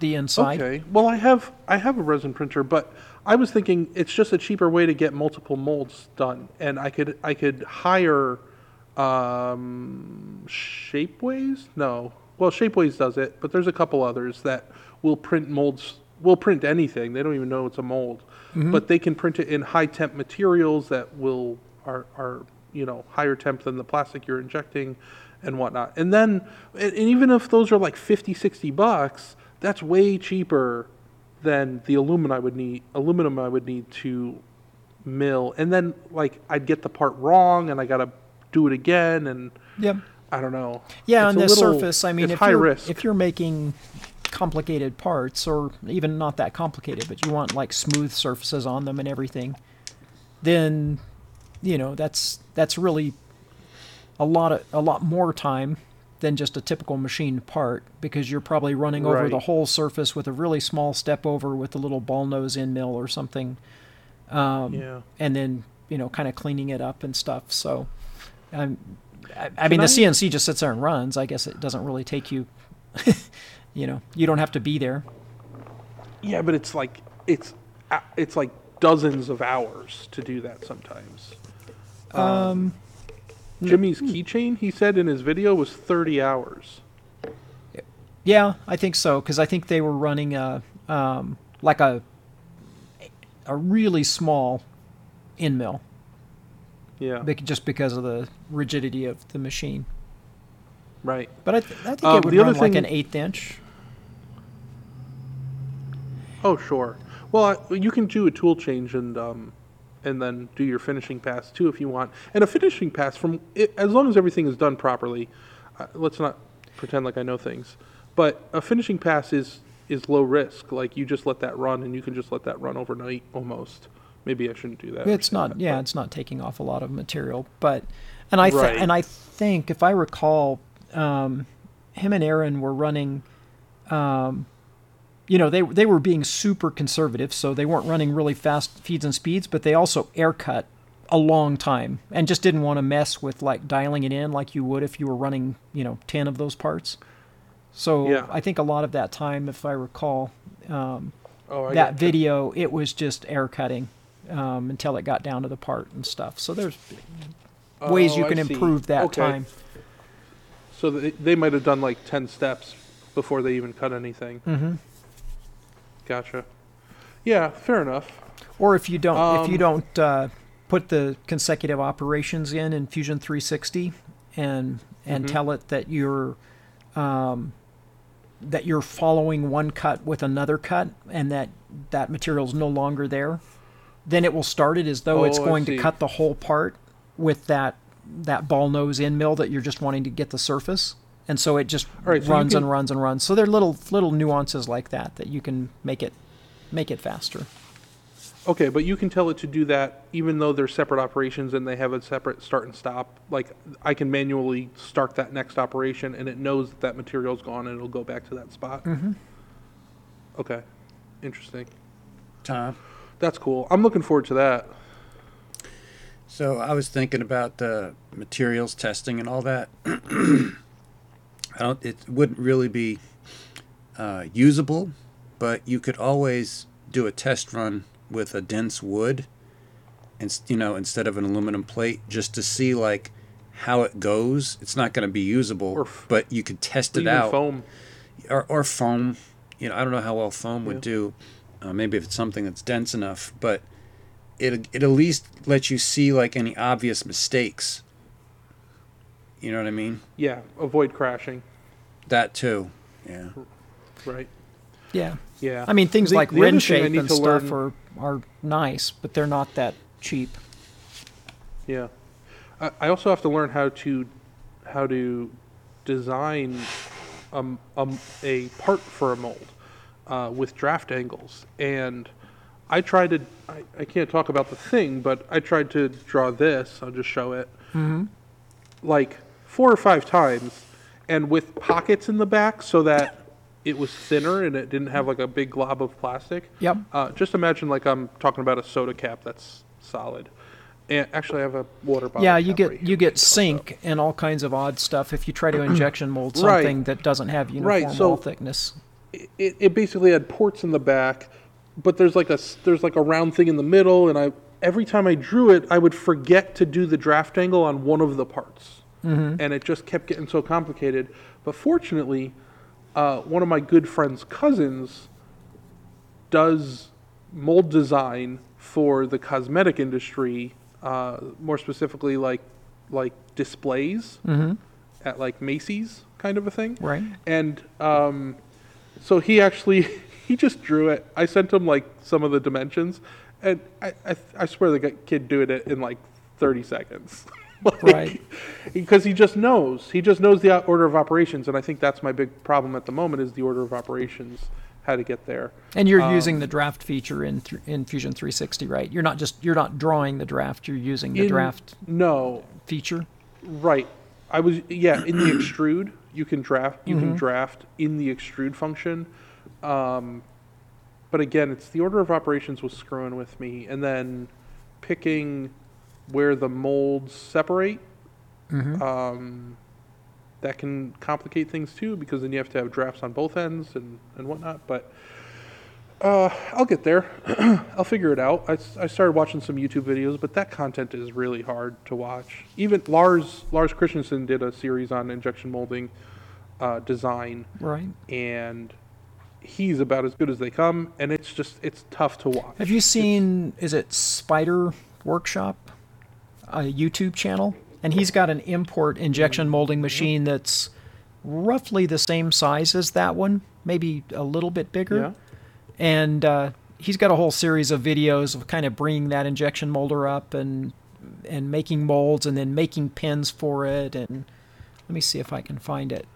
the inside. okay. Well, I have I have a resin printer, but I was thinking it's just a cheaper way to get multiple molds done, and I could I could hire um, Shapeways. No, well, Shapeways does it, but there's a couple others that will print molds. Will print anything. They don't even know it's a mold, but they can print it in high temp materials that will are are you know higher temp than the plastic you're injecting and whatnot. And then and and even if those are like 50, 60 bucks, that's way cheaper than the aluminum I would need aluminum I would need to mill. And then like I'd get the part wrong and I gotta do it again and Yep. I don't know. Yeah, It's on the little- surface, I mean, if you're risk. if you're making complicated parts, or even not that complicated, but you want like smooth surfaces on them and everything, then you know that's that's really a lot of a lot more time than just a typical machined part because you're probably running over the whole surface with a really small step over with a little ball nose end mill or something Um, yeah. and then you know kind of cleaning it up and stuff. So, um, I, I mean, I- the CNC just sits there and runs. I guess it doesn't really take you. you know, you don't have to be there. Yeah, but it's like it's uh, it's like dozens of hours to do that sometimes. Um, Jimmy's keychain, he said in his video, was 30 hours. yeah, I think so because I think they were running a um, like a a really small end mill, Yeah. just because of the rigidity of the machine. Right. But I, th- I think Um, it would the other run like an eighth inch. Oh, sure. Well, I, you can do a tool change and um, and then do your finishing pass too if you want. And a finishing pass from as long as everything is done properly. Uh, let's not pretend like I know things. But a finishing pass is is low risk. Like you just let that run, and you can just let that run overnight almost. Maybe I shouldn't do that. It's not, that, yeah, but- it's not taking off a lot of material, but and I th- Right. and I think if I recall, um, him and Aaron were running, um, you know, they they were being super conservative, so they weren't running really fast feeds and speeds, but they also air cut a long time and just didn't want to mess with like dialing it in like you would if you were running, you know, ten of those parts. So Yeah. I think a lot of that time, if I recall, um, Oh, I that video, it was just air cutting um, until it got down to the part and stuff. So there's ways you Oh, I can improve that Okay. time. So they, they might have done like 10 steps before they even cut anything. hmm Gotcha. Yeah, fair enough. Or if you don't, if you Um, don't uh, put the consecutive operations in in Fusion 360 and and Mhm. tell it that you're um, that you're following one cut with another cut and that that material's no longer there, then it will start it as though it's Oh, I going to cut the whole part with that that ball nose end mill that you're just wanting to get the surface. And so it just All right, so runs can- and runs and runs. So there are little little nuances like that that you can make it make it faster. Okay, but you can tell it to do that even though they're separate operations and they have a separate start and stop. Like I can manually start that next operation and it knows that that material's gone and it'll go back to that spot. Mm-hmm. Okay, interesting. Tom. That's cool. I'm looking forward to that. So I was thinking about the materials testing and all that. I don't. It wouldn't really be uh, usable, but you could always do a test run with a dense wood, and you know instead of an aluminum plate, just to see like how it goes. It's not going to be usable, f- but you could test it out foam. or, or foam. You know, I don't know how well foam would do. Uh, maybe if it's something that's dense enough, but it it at least lets you see like any obvious mistakes. You know what I mean? Yeah, avoid crashing. That too. Yeah. Right. Yeah. Yeah. I mean, things The- like the other ren thing I shape and to stuff learn- are, are nice, but they're not that cheap. Yeah, I, I also have to learn how to how to design um, um, a part for a mold uh, with draft angles, and I tried to. I, I can't talk about the thing, but I tried to draw this. I'll just show it. Like four or five times, and with pockets in the back so that it was thinner and it didn't have like a big glob of plastic. Yep. Uh, just imagine like I'm talking about a soda cap that's solid. And actually, I have a water bottle. Yeah, you get right you get sink and all kinds of odd stuff if you try to injection mold Right. something that doesn't have uniform Right, so- wall thickness. It, it basically had ports in the back, but there's like a there's like a round thing in the middle, and I every time I drew it, I would forget to do the draft angle on one of the parts, and it just kept getting so complicated. But fortunately, uh, one of my good friend's cousins does mold design for the cosmetic industry, uh, more specifically like like displays at like Macy's kind of a thing. Right. And um, so he actually he just drew it. I sent him like some of the dimensions, and I I, I swear the kid did it in like 30 seconds. Like, Right. Because he just knows. He just knows the order of operations, and I think that's my big problem at the moment is the order of operations, how to get there. And you're Um, using the draft feature in th- in Fusion 360, right? You're not just you're not drawing the draft. You're using the In- draft No, feature. Right. I was yeah in the extrude you can draft you can draft in the extrude function, um, but again it's the order of operations was screwing with me and then picking where the molds separate. Um, that can complicate things too because then you have to have drafts on both ends and, and whatnot. But uh, I'll get there. I'll figure it out. I started watching some YouTube videos, but that content is really hard to watch. Even Lars Lars Christensen did a series on injection molding uh, design, Right. and he's about as good as they come. And it's just it's tough to watch. Have you seen? Is it Spider Workshop, a YouTube channel? And he's got an import injection molding machine that's roughly the same size as that one, maybe a little bit bigger. Yeah. And uh, he's got a whole series of videos of kind of bringing that injection molder up and and making molds and then making pins for it. And let me see if I can find it.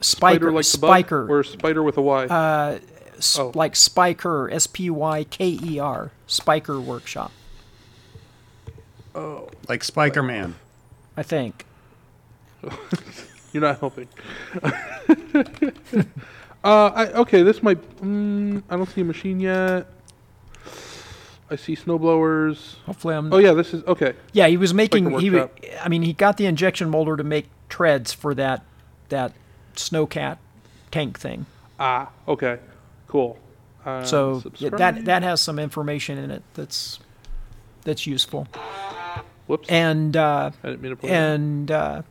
Spyker, Spider like Spyker, bug, or spider with a Y. uh, s- Oh. like Spyker, S P Y K E R, Spyker Workshop, Like Spiker Man. I think. You're not helping. uh, I, okay, this might. Mm, I don't see a machine yet. I see snowblowers. Hopefully, I'm. Oh yeah, this is okay. Yeah, he was making. He, wa- I mean, he got the injection molder to make treads for that that snowcat tank thing. Ah, okay, cool. Uh, So yeah, that that has some information in it that's that's useful. Whoops. And uh, I didn't mean to play and uh,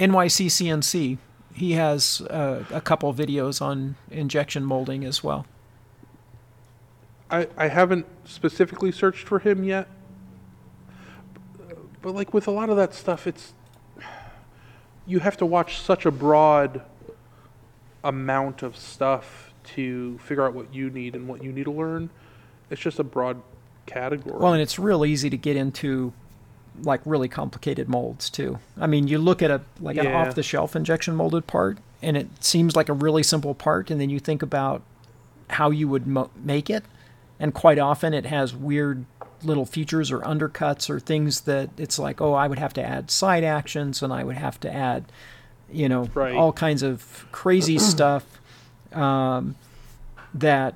NYCCNC, he has uh, a couple videos on injection molding as well. I, I haven't specifically searched for him yet. But like with a lot of that stuff, it's you have to watch such a broad amount of stuff to figure out what you need and what you need to learn. It's just a broad category. Well, and it's real easy to get into like really complicated molds too. I mean, you look at a like an off-the-shelf injection molded part, and it seems like a really simple part, and then you think about how you would mo- make it, and quite often it has weird little features or undercuts or things that it's like, oh, I would have to add side actions, and I would have to add, you know, Right. all kinds of crazy stuff um, that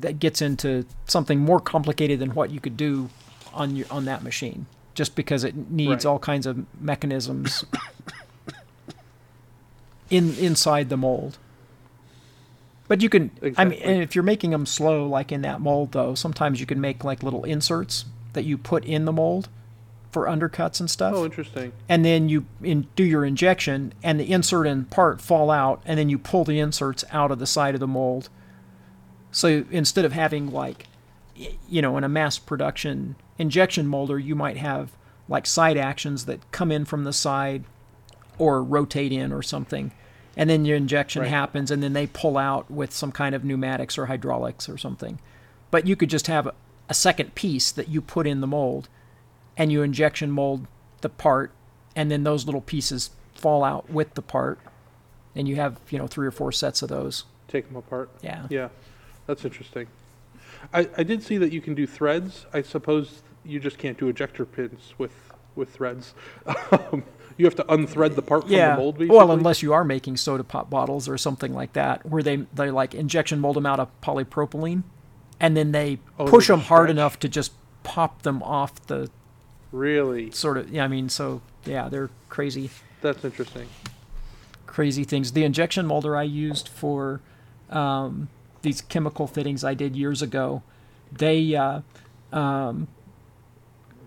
that gets into something more complicated than what you could do on your on that machine. Just because it needs Right. all kinds of mechanisms in inside the mold. But you can, I mean, if you're making them slow, like in that mold, though, sometimes you can make like little inserts that you put in the mold for undercuts and stuff Oh, interesting. and then you in, do your injection, and the insert and part fall out, and then you pull the inserts out of the side of the mold. So instead of having like, you know, in a mass production injection molder, you might have like side actions that come in from the side or rotate in or something. And then your injection Right. happens, and then they pull out with some kind of pneumatics or hydraulics or something. But you could just have a, a second piece that you put in the mold, and you injection mold the part, and then those little pieces fall out with the part, and you have you know three or four sets of those. Take them apart. Yeah. Yeah, that's interesting. I, I did see that you can do threads. I suppose you just can't do ejector pins with with threads. Um, you have to unthread the part from Yeah. the mold. Basically. Well, unless you are making soda pop bottles or something like that, where they they like injection mold them out of polypropylene, and then they Oh, push they them hard stretch. enough to just pop them off the really, sort of. Yeah, I mean, so yeah, they're crazy. that's interesting. crazy things. The injection molder I used for um, these chemical fittings I did years ago, they uh, um,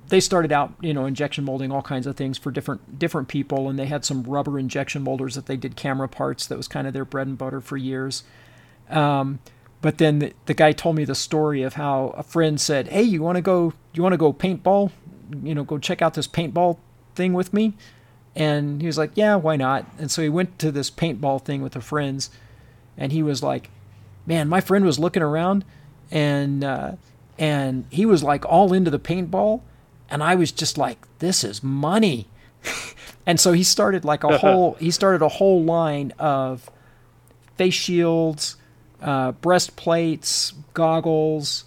they started out, you know, injection molding all kinds of things for different different people, and they had some rubber injection molders that they did camera parts. That was kind of their bread and butter for years. Um, but then the, the guy told me the story of how a friend said, "Hey, you want to go? You want to go paintball? You know, go check out this paintball thing with me." And he was like, "Yeah, why not?" And so he went to this paintball thing with the friends, and he was like, "Man, my friend was looking around, and uh, and he was like all into the paintball, and I was just like, this is money." and so he started like a whole he started a whole line of face shields, uh, breastplates, goggles,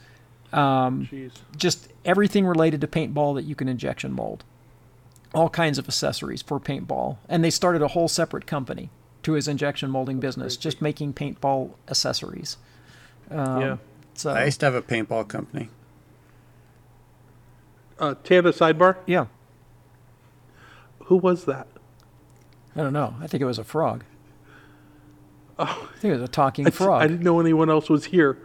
um, just everything related to paintball that you can injection mold. All kinds of accessories for paintball. And they started a whole separate company to his injection molding business, just making paintball accessories. Um, yeah. So, I used to have a paintball company. Uh, Tanda sidebar. yeah, Who was that? I don't know. I think it was a frog. Oh, I think it was a talking I, frog. I didn't know anyone else was here.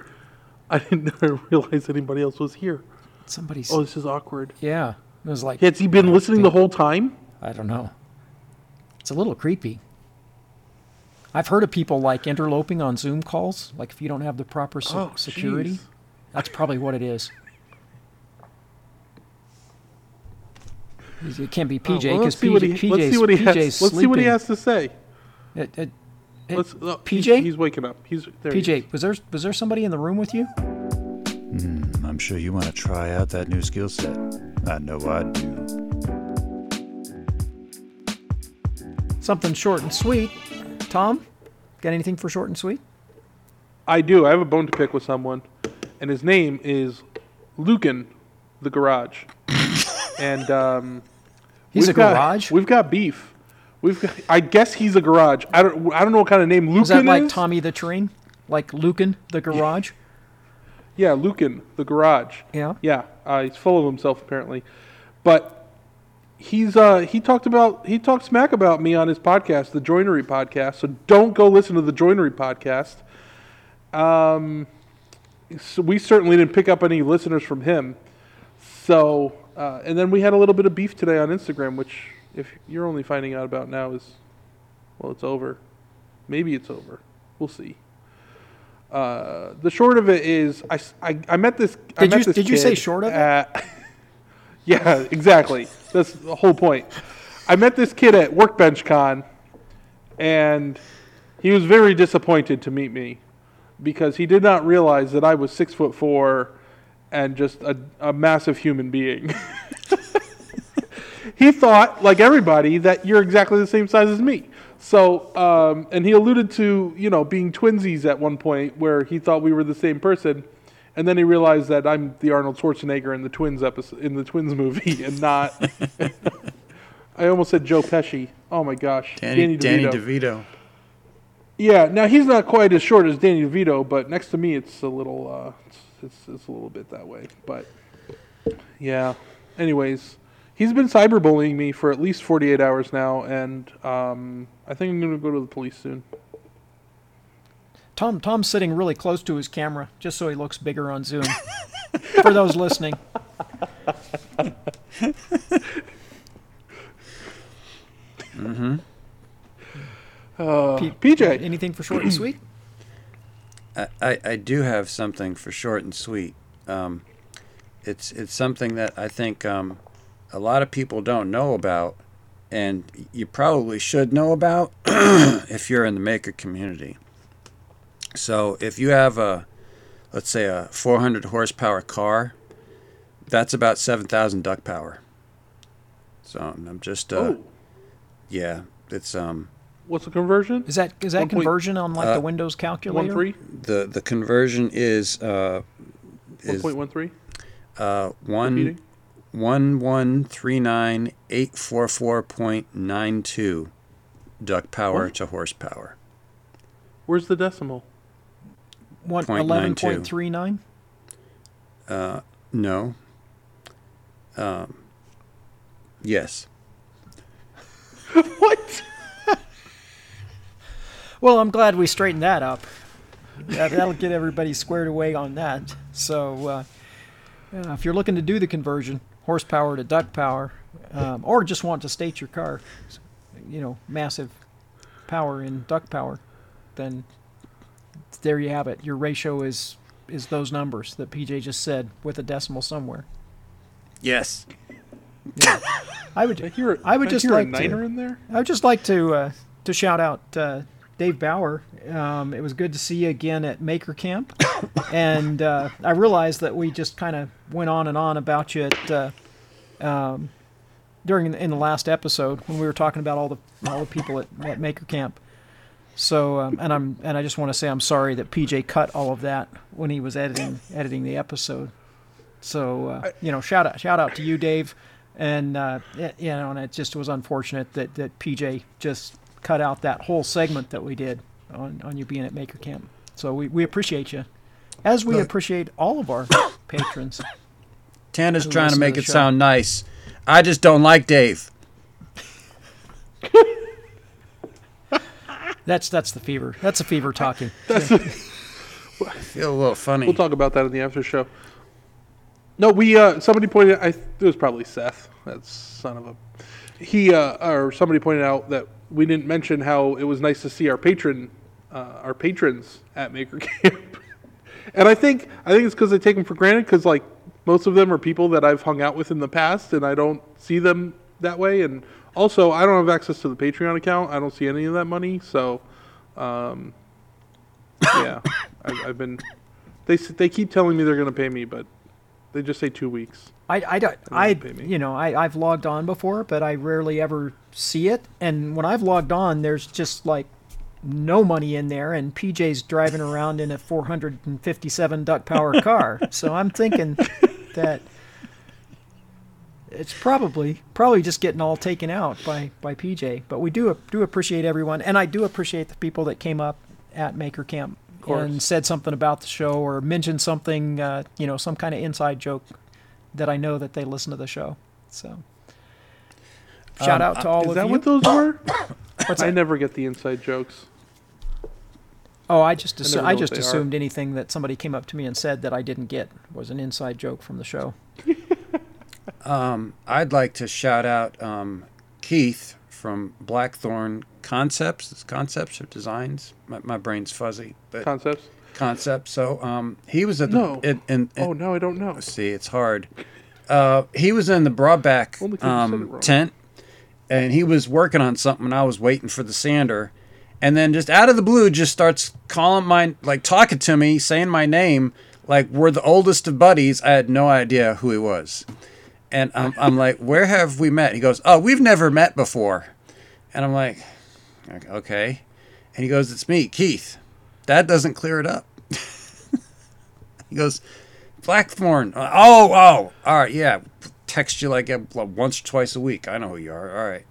I didn't realize anybody else was here. Somebody's. Oh, this is awkward. yeah. It was like, Has he been listening the whole time? I don't know. It's a little creepy. I've heard of people like interloping on Zoom calls. Like if you don't have the proper se- Oh, security, that's probably what it is. It can't be PJ because Oh, well, because let's see what he, PJ, let's see what he PJ's has. Let's see what he sleeping. has to say. It- it- it- Let's, uh, PJ? He's, he's waking up. He's there. he is. PJ, was there was there somebody in the room with you? I'm sure you want to try out that new skill set. I know I do. Something short and sweet. Tom, got anything for short and sweet? I do. I have a bone to pick with someone, and his name is Lucan, the garage. and um, He's a got- garage. We've got beef. We've got, I guess he's a garage. I don't. I don't know what kind of name Lucan Is Is that like is. Tommy the Train? Like Lucan the Garage? Yeah, Lucan, the garage. Yeah. Yeah, uh, he's full of himself apparently, but he's uh, he talked about he talked smack about me on his podcast, the Joinery Podcast. So don't go listen to the Joinery Podcast. Um, so we certainly didn't pick up any listeners from him. So uh, and then we had a little bit of beef today on Instagram, which if you're only finding out about now is well, it's over. Maybe it's over. We'll see. Uh, the short of it is, I, I- I met this. I Did met you- this did you say short of it? at- yeah, exactly. That's the whole point. I met this kid at Workbench Con, and he was very disappointed to meet me because he did not realize that I was six foot four and just a, a massive human being. he thought, like everybody, that you're exactly the same size as me. So, um, and he alluded to, you know, being twinsies at one point where he thought we were the same person. And then he realized that I'm the Arnold Schwarzenegger in the Twins episode, in the Twins movie, and not. I almost said Joe Pesci. Oh my gosh, Danny, Danny DeVito. DeVito. Yeah, now he's not quite as short as Danny DeVito, but next to me, it's a little, uh, it's, it's, it's a little bit that way. But yeah. Anyways, He's been cyberbullying me for at least 48 hours now, and um, I think I'm going to go to the police soon. Tom Tom's sitting really close to his camera, just so he looks bigger on Zoom. For those listening, Uh, P- PJ, anything for short and sweet? I, I, I do have something for short and sweet. Um, it's it's something that I think um, a lot of people don't know about, and you probably should know about if you're in the maker community. So if you have a, let's say a 400 horsepower car, that's about 7,000 duck power. So I'm just uh, oh, yeah, it's um what's the conversion? Is that is that One point- conversion on like uh, the Windows calculator? One calculator? three, the the conversion is uh one is point one three. uh one Repeating. one one three nine eight four four point nine two duck power What? to horsepower. Where's the decimal? One Point eleven nine two. point three nine. Uh, no. Um, yes. what? Well, I'm glad we straightened that up. That, that'll get everybody squared away on that. So, uh, uh, if you're looking to do the conversion, horsepower to duck power, um, or just want to state your car, you know, massive power in duck power, then there you have it. Your ratio is is those numbers that PJ just said with a decimal somewhere. Yes. I Did I would hear, a- I would did just hear like a to- in there. I would just like to uh, to shout out uh, Dave Bauer. Um, it was good to see you again at Maker Camp, and uh, I realized that we just kind of went on and on about you at, uh, um, during in the last episode when we were talking about all the all the people at, at Maker Camp. So um, and I'm and I just want to say I'm sorry that PJ cut all of that when he was editing editing the episode. So uh, you know, shout out shout out to you, Dave, and uh, y- you know, and it just was unfortunate that that PJ just cut out that whole segment that we did on on you being at Maker Camp. So we, we appreciate you, as we Look. appreciate all of our patrons. Tanda's trying to listen to make it show. sound nice. I just don't like Dave. That's that's the fever. That's the fever talking. I feel a little funny. We'll talk about that in the after show. No, we uh, somebody pointed. I it was probably Seth. That son of a. He uh, or somebody pointed out that we didn't mention how it was nice to see our patron, uh, our patrons at Maker Camp, and I think I think it's because I take them for granted because like most of them are people that I've hung out with in the past and I don't see them that way, and also I don't have access to the Patreon account. I don't see any of that money, so um, yeah, I, I've been. They they keep telling me they're going to pay me, but they just say two weeks. I, I don't I pay me. you know I I've logged on before, but I rarely ever see it. And when I've logged on, there's just like no money in there, and PJ's driving around in a 457 duck power car. so I'm thinking that it's probably probably just getting all taken out by by PJ. But we do do appreciate everyone, and I do appreciate the people that came up at Maker Camp and said something about the show or mentioned something, uh, you know, some kind of inside joke that I know that they listen to the show. So shout Um, out to all of you. Is that what those were? I never get the inside jokes. Oh, I just I assu- never I, just they are. assumed anything that somebody came up to me and said that I didn't get was an inside joke from the show. Um, I'd like to shout out um, Keith from Blackthorn Concepts. It's concepts or designs. My, my brain's fuzzy, but Concepts. concepts. So um, he was at the No. in, in, in- Oh no, I don't know. see it's hard. Uh, he was in the Broadback Only 'cause you said it um, tent, and he was working on something. and I was waiting for the sander, and then just out of the blue, just starts calling my like talking to me, saying my name, like we're the oldest of buddies. I had no idea who he was, and I'm, I'm like, where have we met? He goes, oh, we've never met before, and I'm like, okay, and he goes, it's me, Keith. That doesn't clear it up. he goes, Blackthorn. Uh, Oh, oh, all right, yeah. Text you like uh, once or twice a week. I know who you are. All right,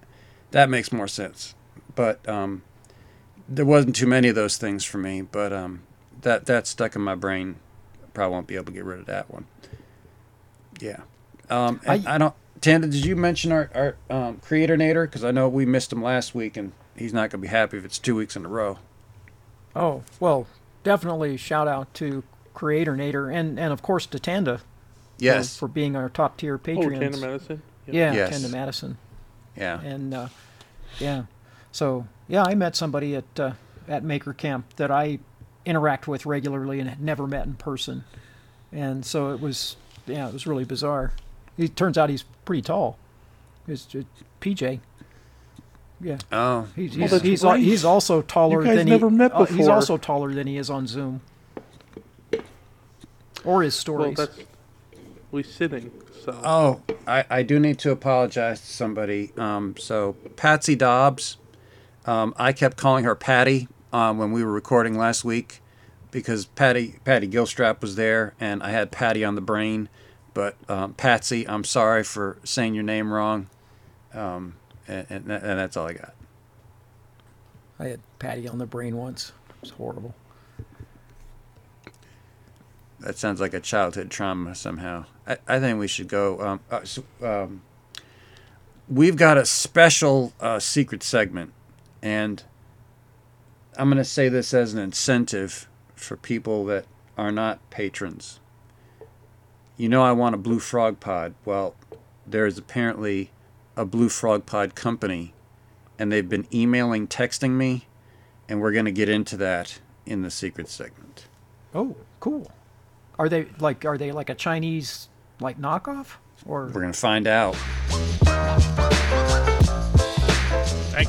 that makes more sense. But um, there wasn't too many of those things for me. But um, that that stuck in my brain. Probably won't be able to get rid of that one. Yeah. Um, I- I, don't. Tanda, did you mention our, our um, creator nader? Because I know we missed him last week, and he's not going to be happy if it's two weeks in a row. Oh, well, definitely shout out to Creator Nader and, and of course to Tanda for- Yes. for, being our top tier Oh, Tanda Madison. Medicine. yeah, Yes. Tanda Madison. yeah. And uh, yeah, so yeah, I met somebody at uh, at Maker Camp that I interact with regularly and had never met in person, and so it was yeah, it was really bizarre. He turns out he's pretty tall. He's just PJ. Yeah, Oh, he's he's that's he's, al- right. he's also taller You guys than never he. met uh, he's also taller than he is on Zoom. Or his Well, stories. that's we sitting. So Oh, I, I do need to apologize to somebody. Um, so Patsy Dobbs, um, I kept calling her Patty um, when we were recording last week because Patty Patty Gilstrap was there and I had Patty on the brain. But um, Patsy, I'm sorry for saying your name wrong, um, and, and, and that's all I got. I had Patty on the brain once. It was horrible. That sounds like a childhood trauma somehow. I, I think we should go. Um, uh, so, um, we've got a special uh, secret segment, and I'm going to say this as an incentive for people that are not patrons. You know, I want a Blue Frog Pod. Well, there's apparently a Blue Frog Pod company, and they've been emailing, texting me, and we're going to get into that in the secret segment. Oh, cool. Are they like are they like a Chinese like knockoff or We're going to find out.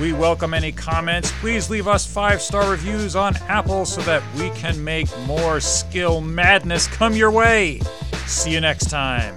We welcome any comments. Please leave us five star reviews on Apple so that we can make more skill madness come your way. See you next time.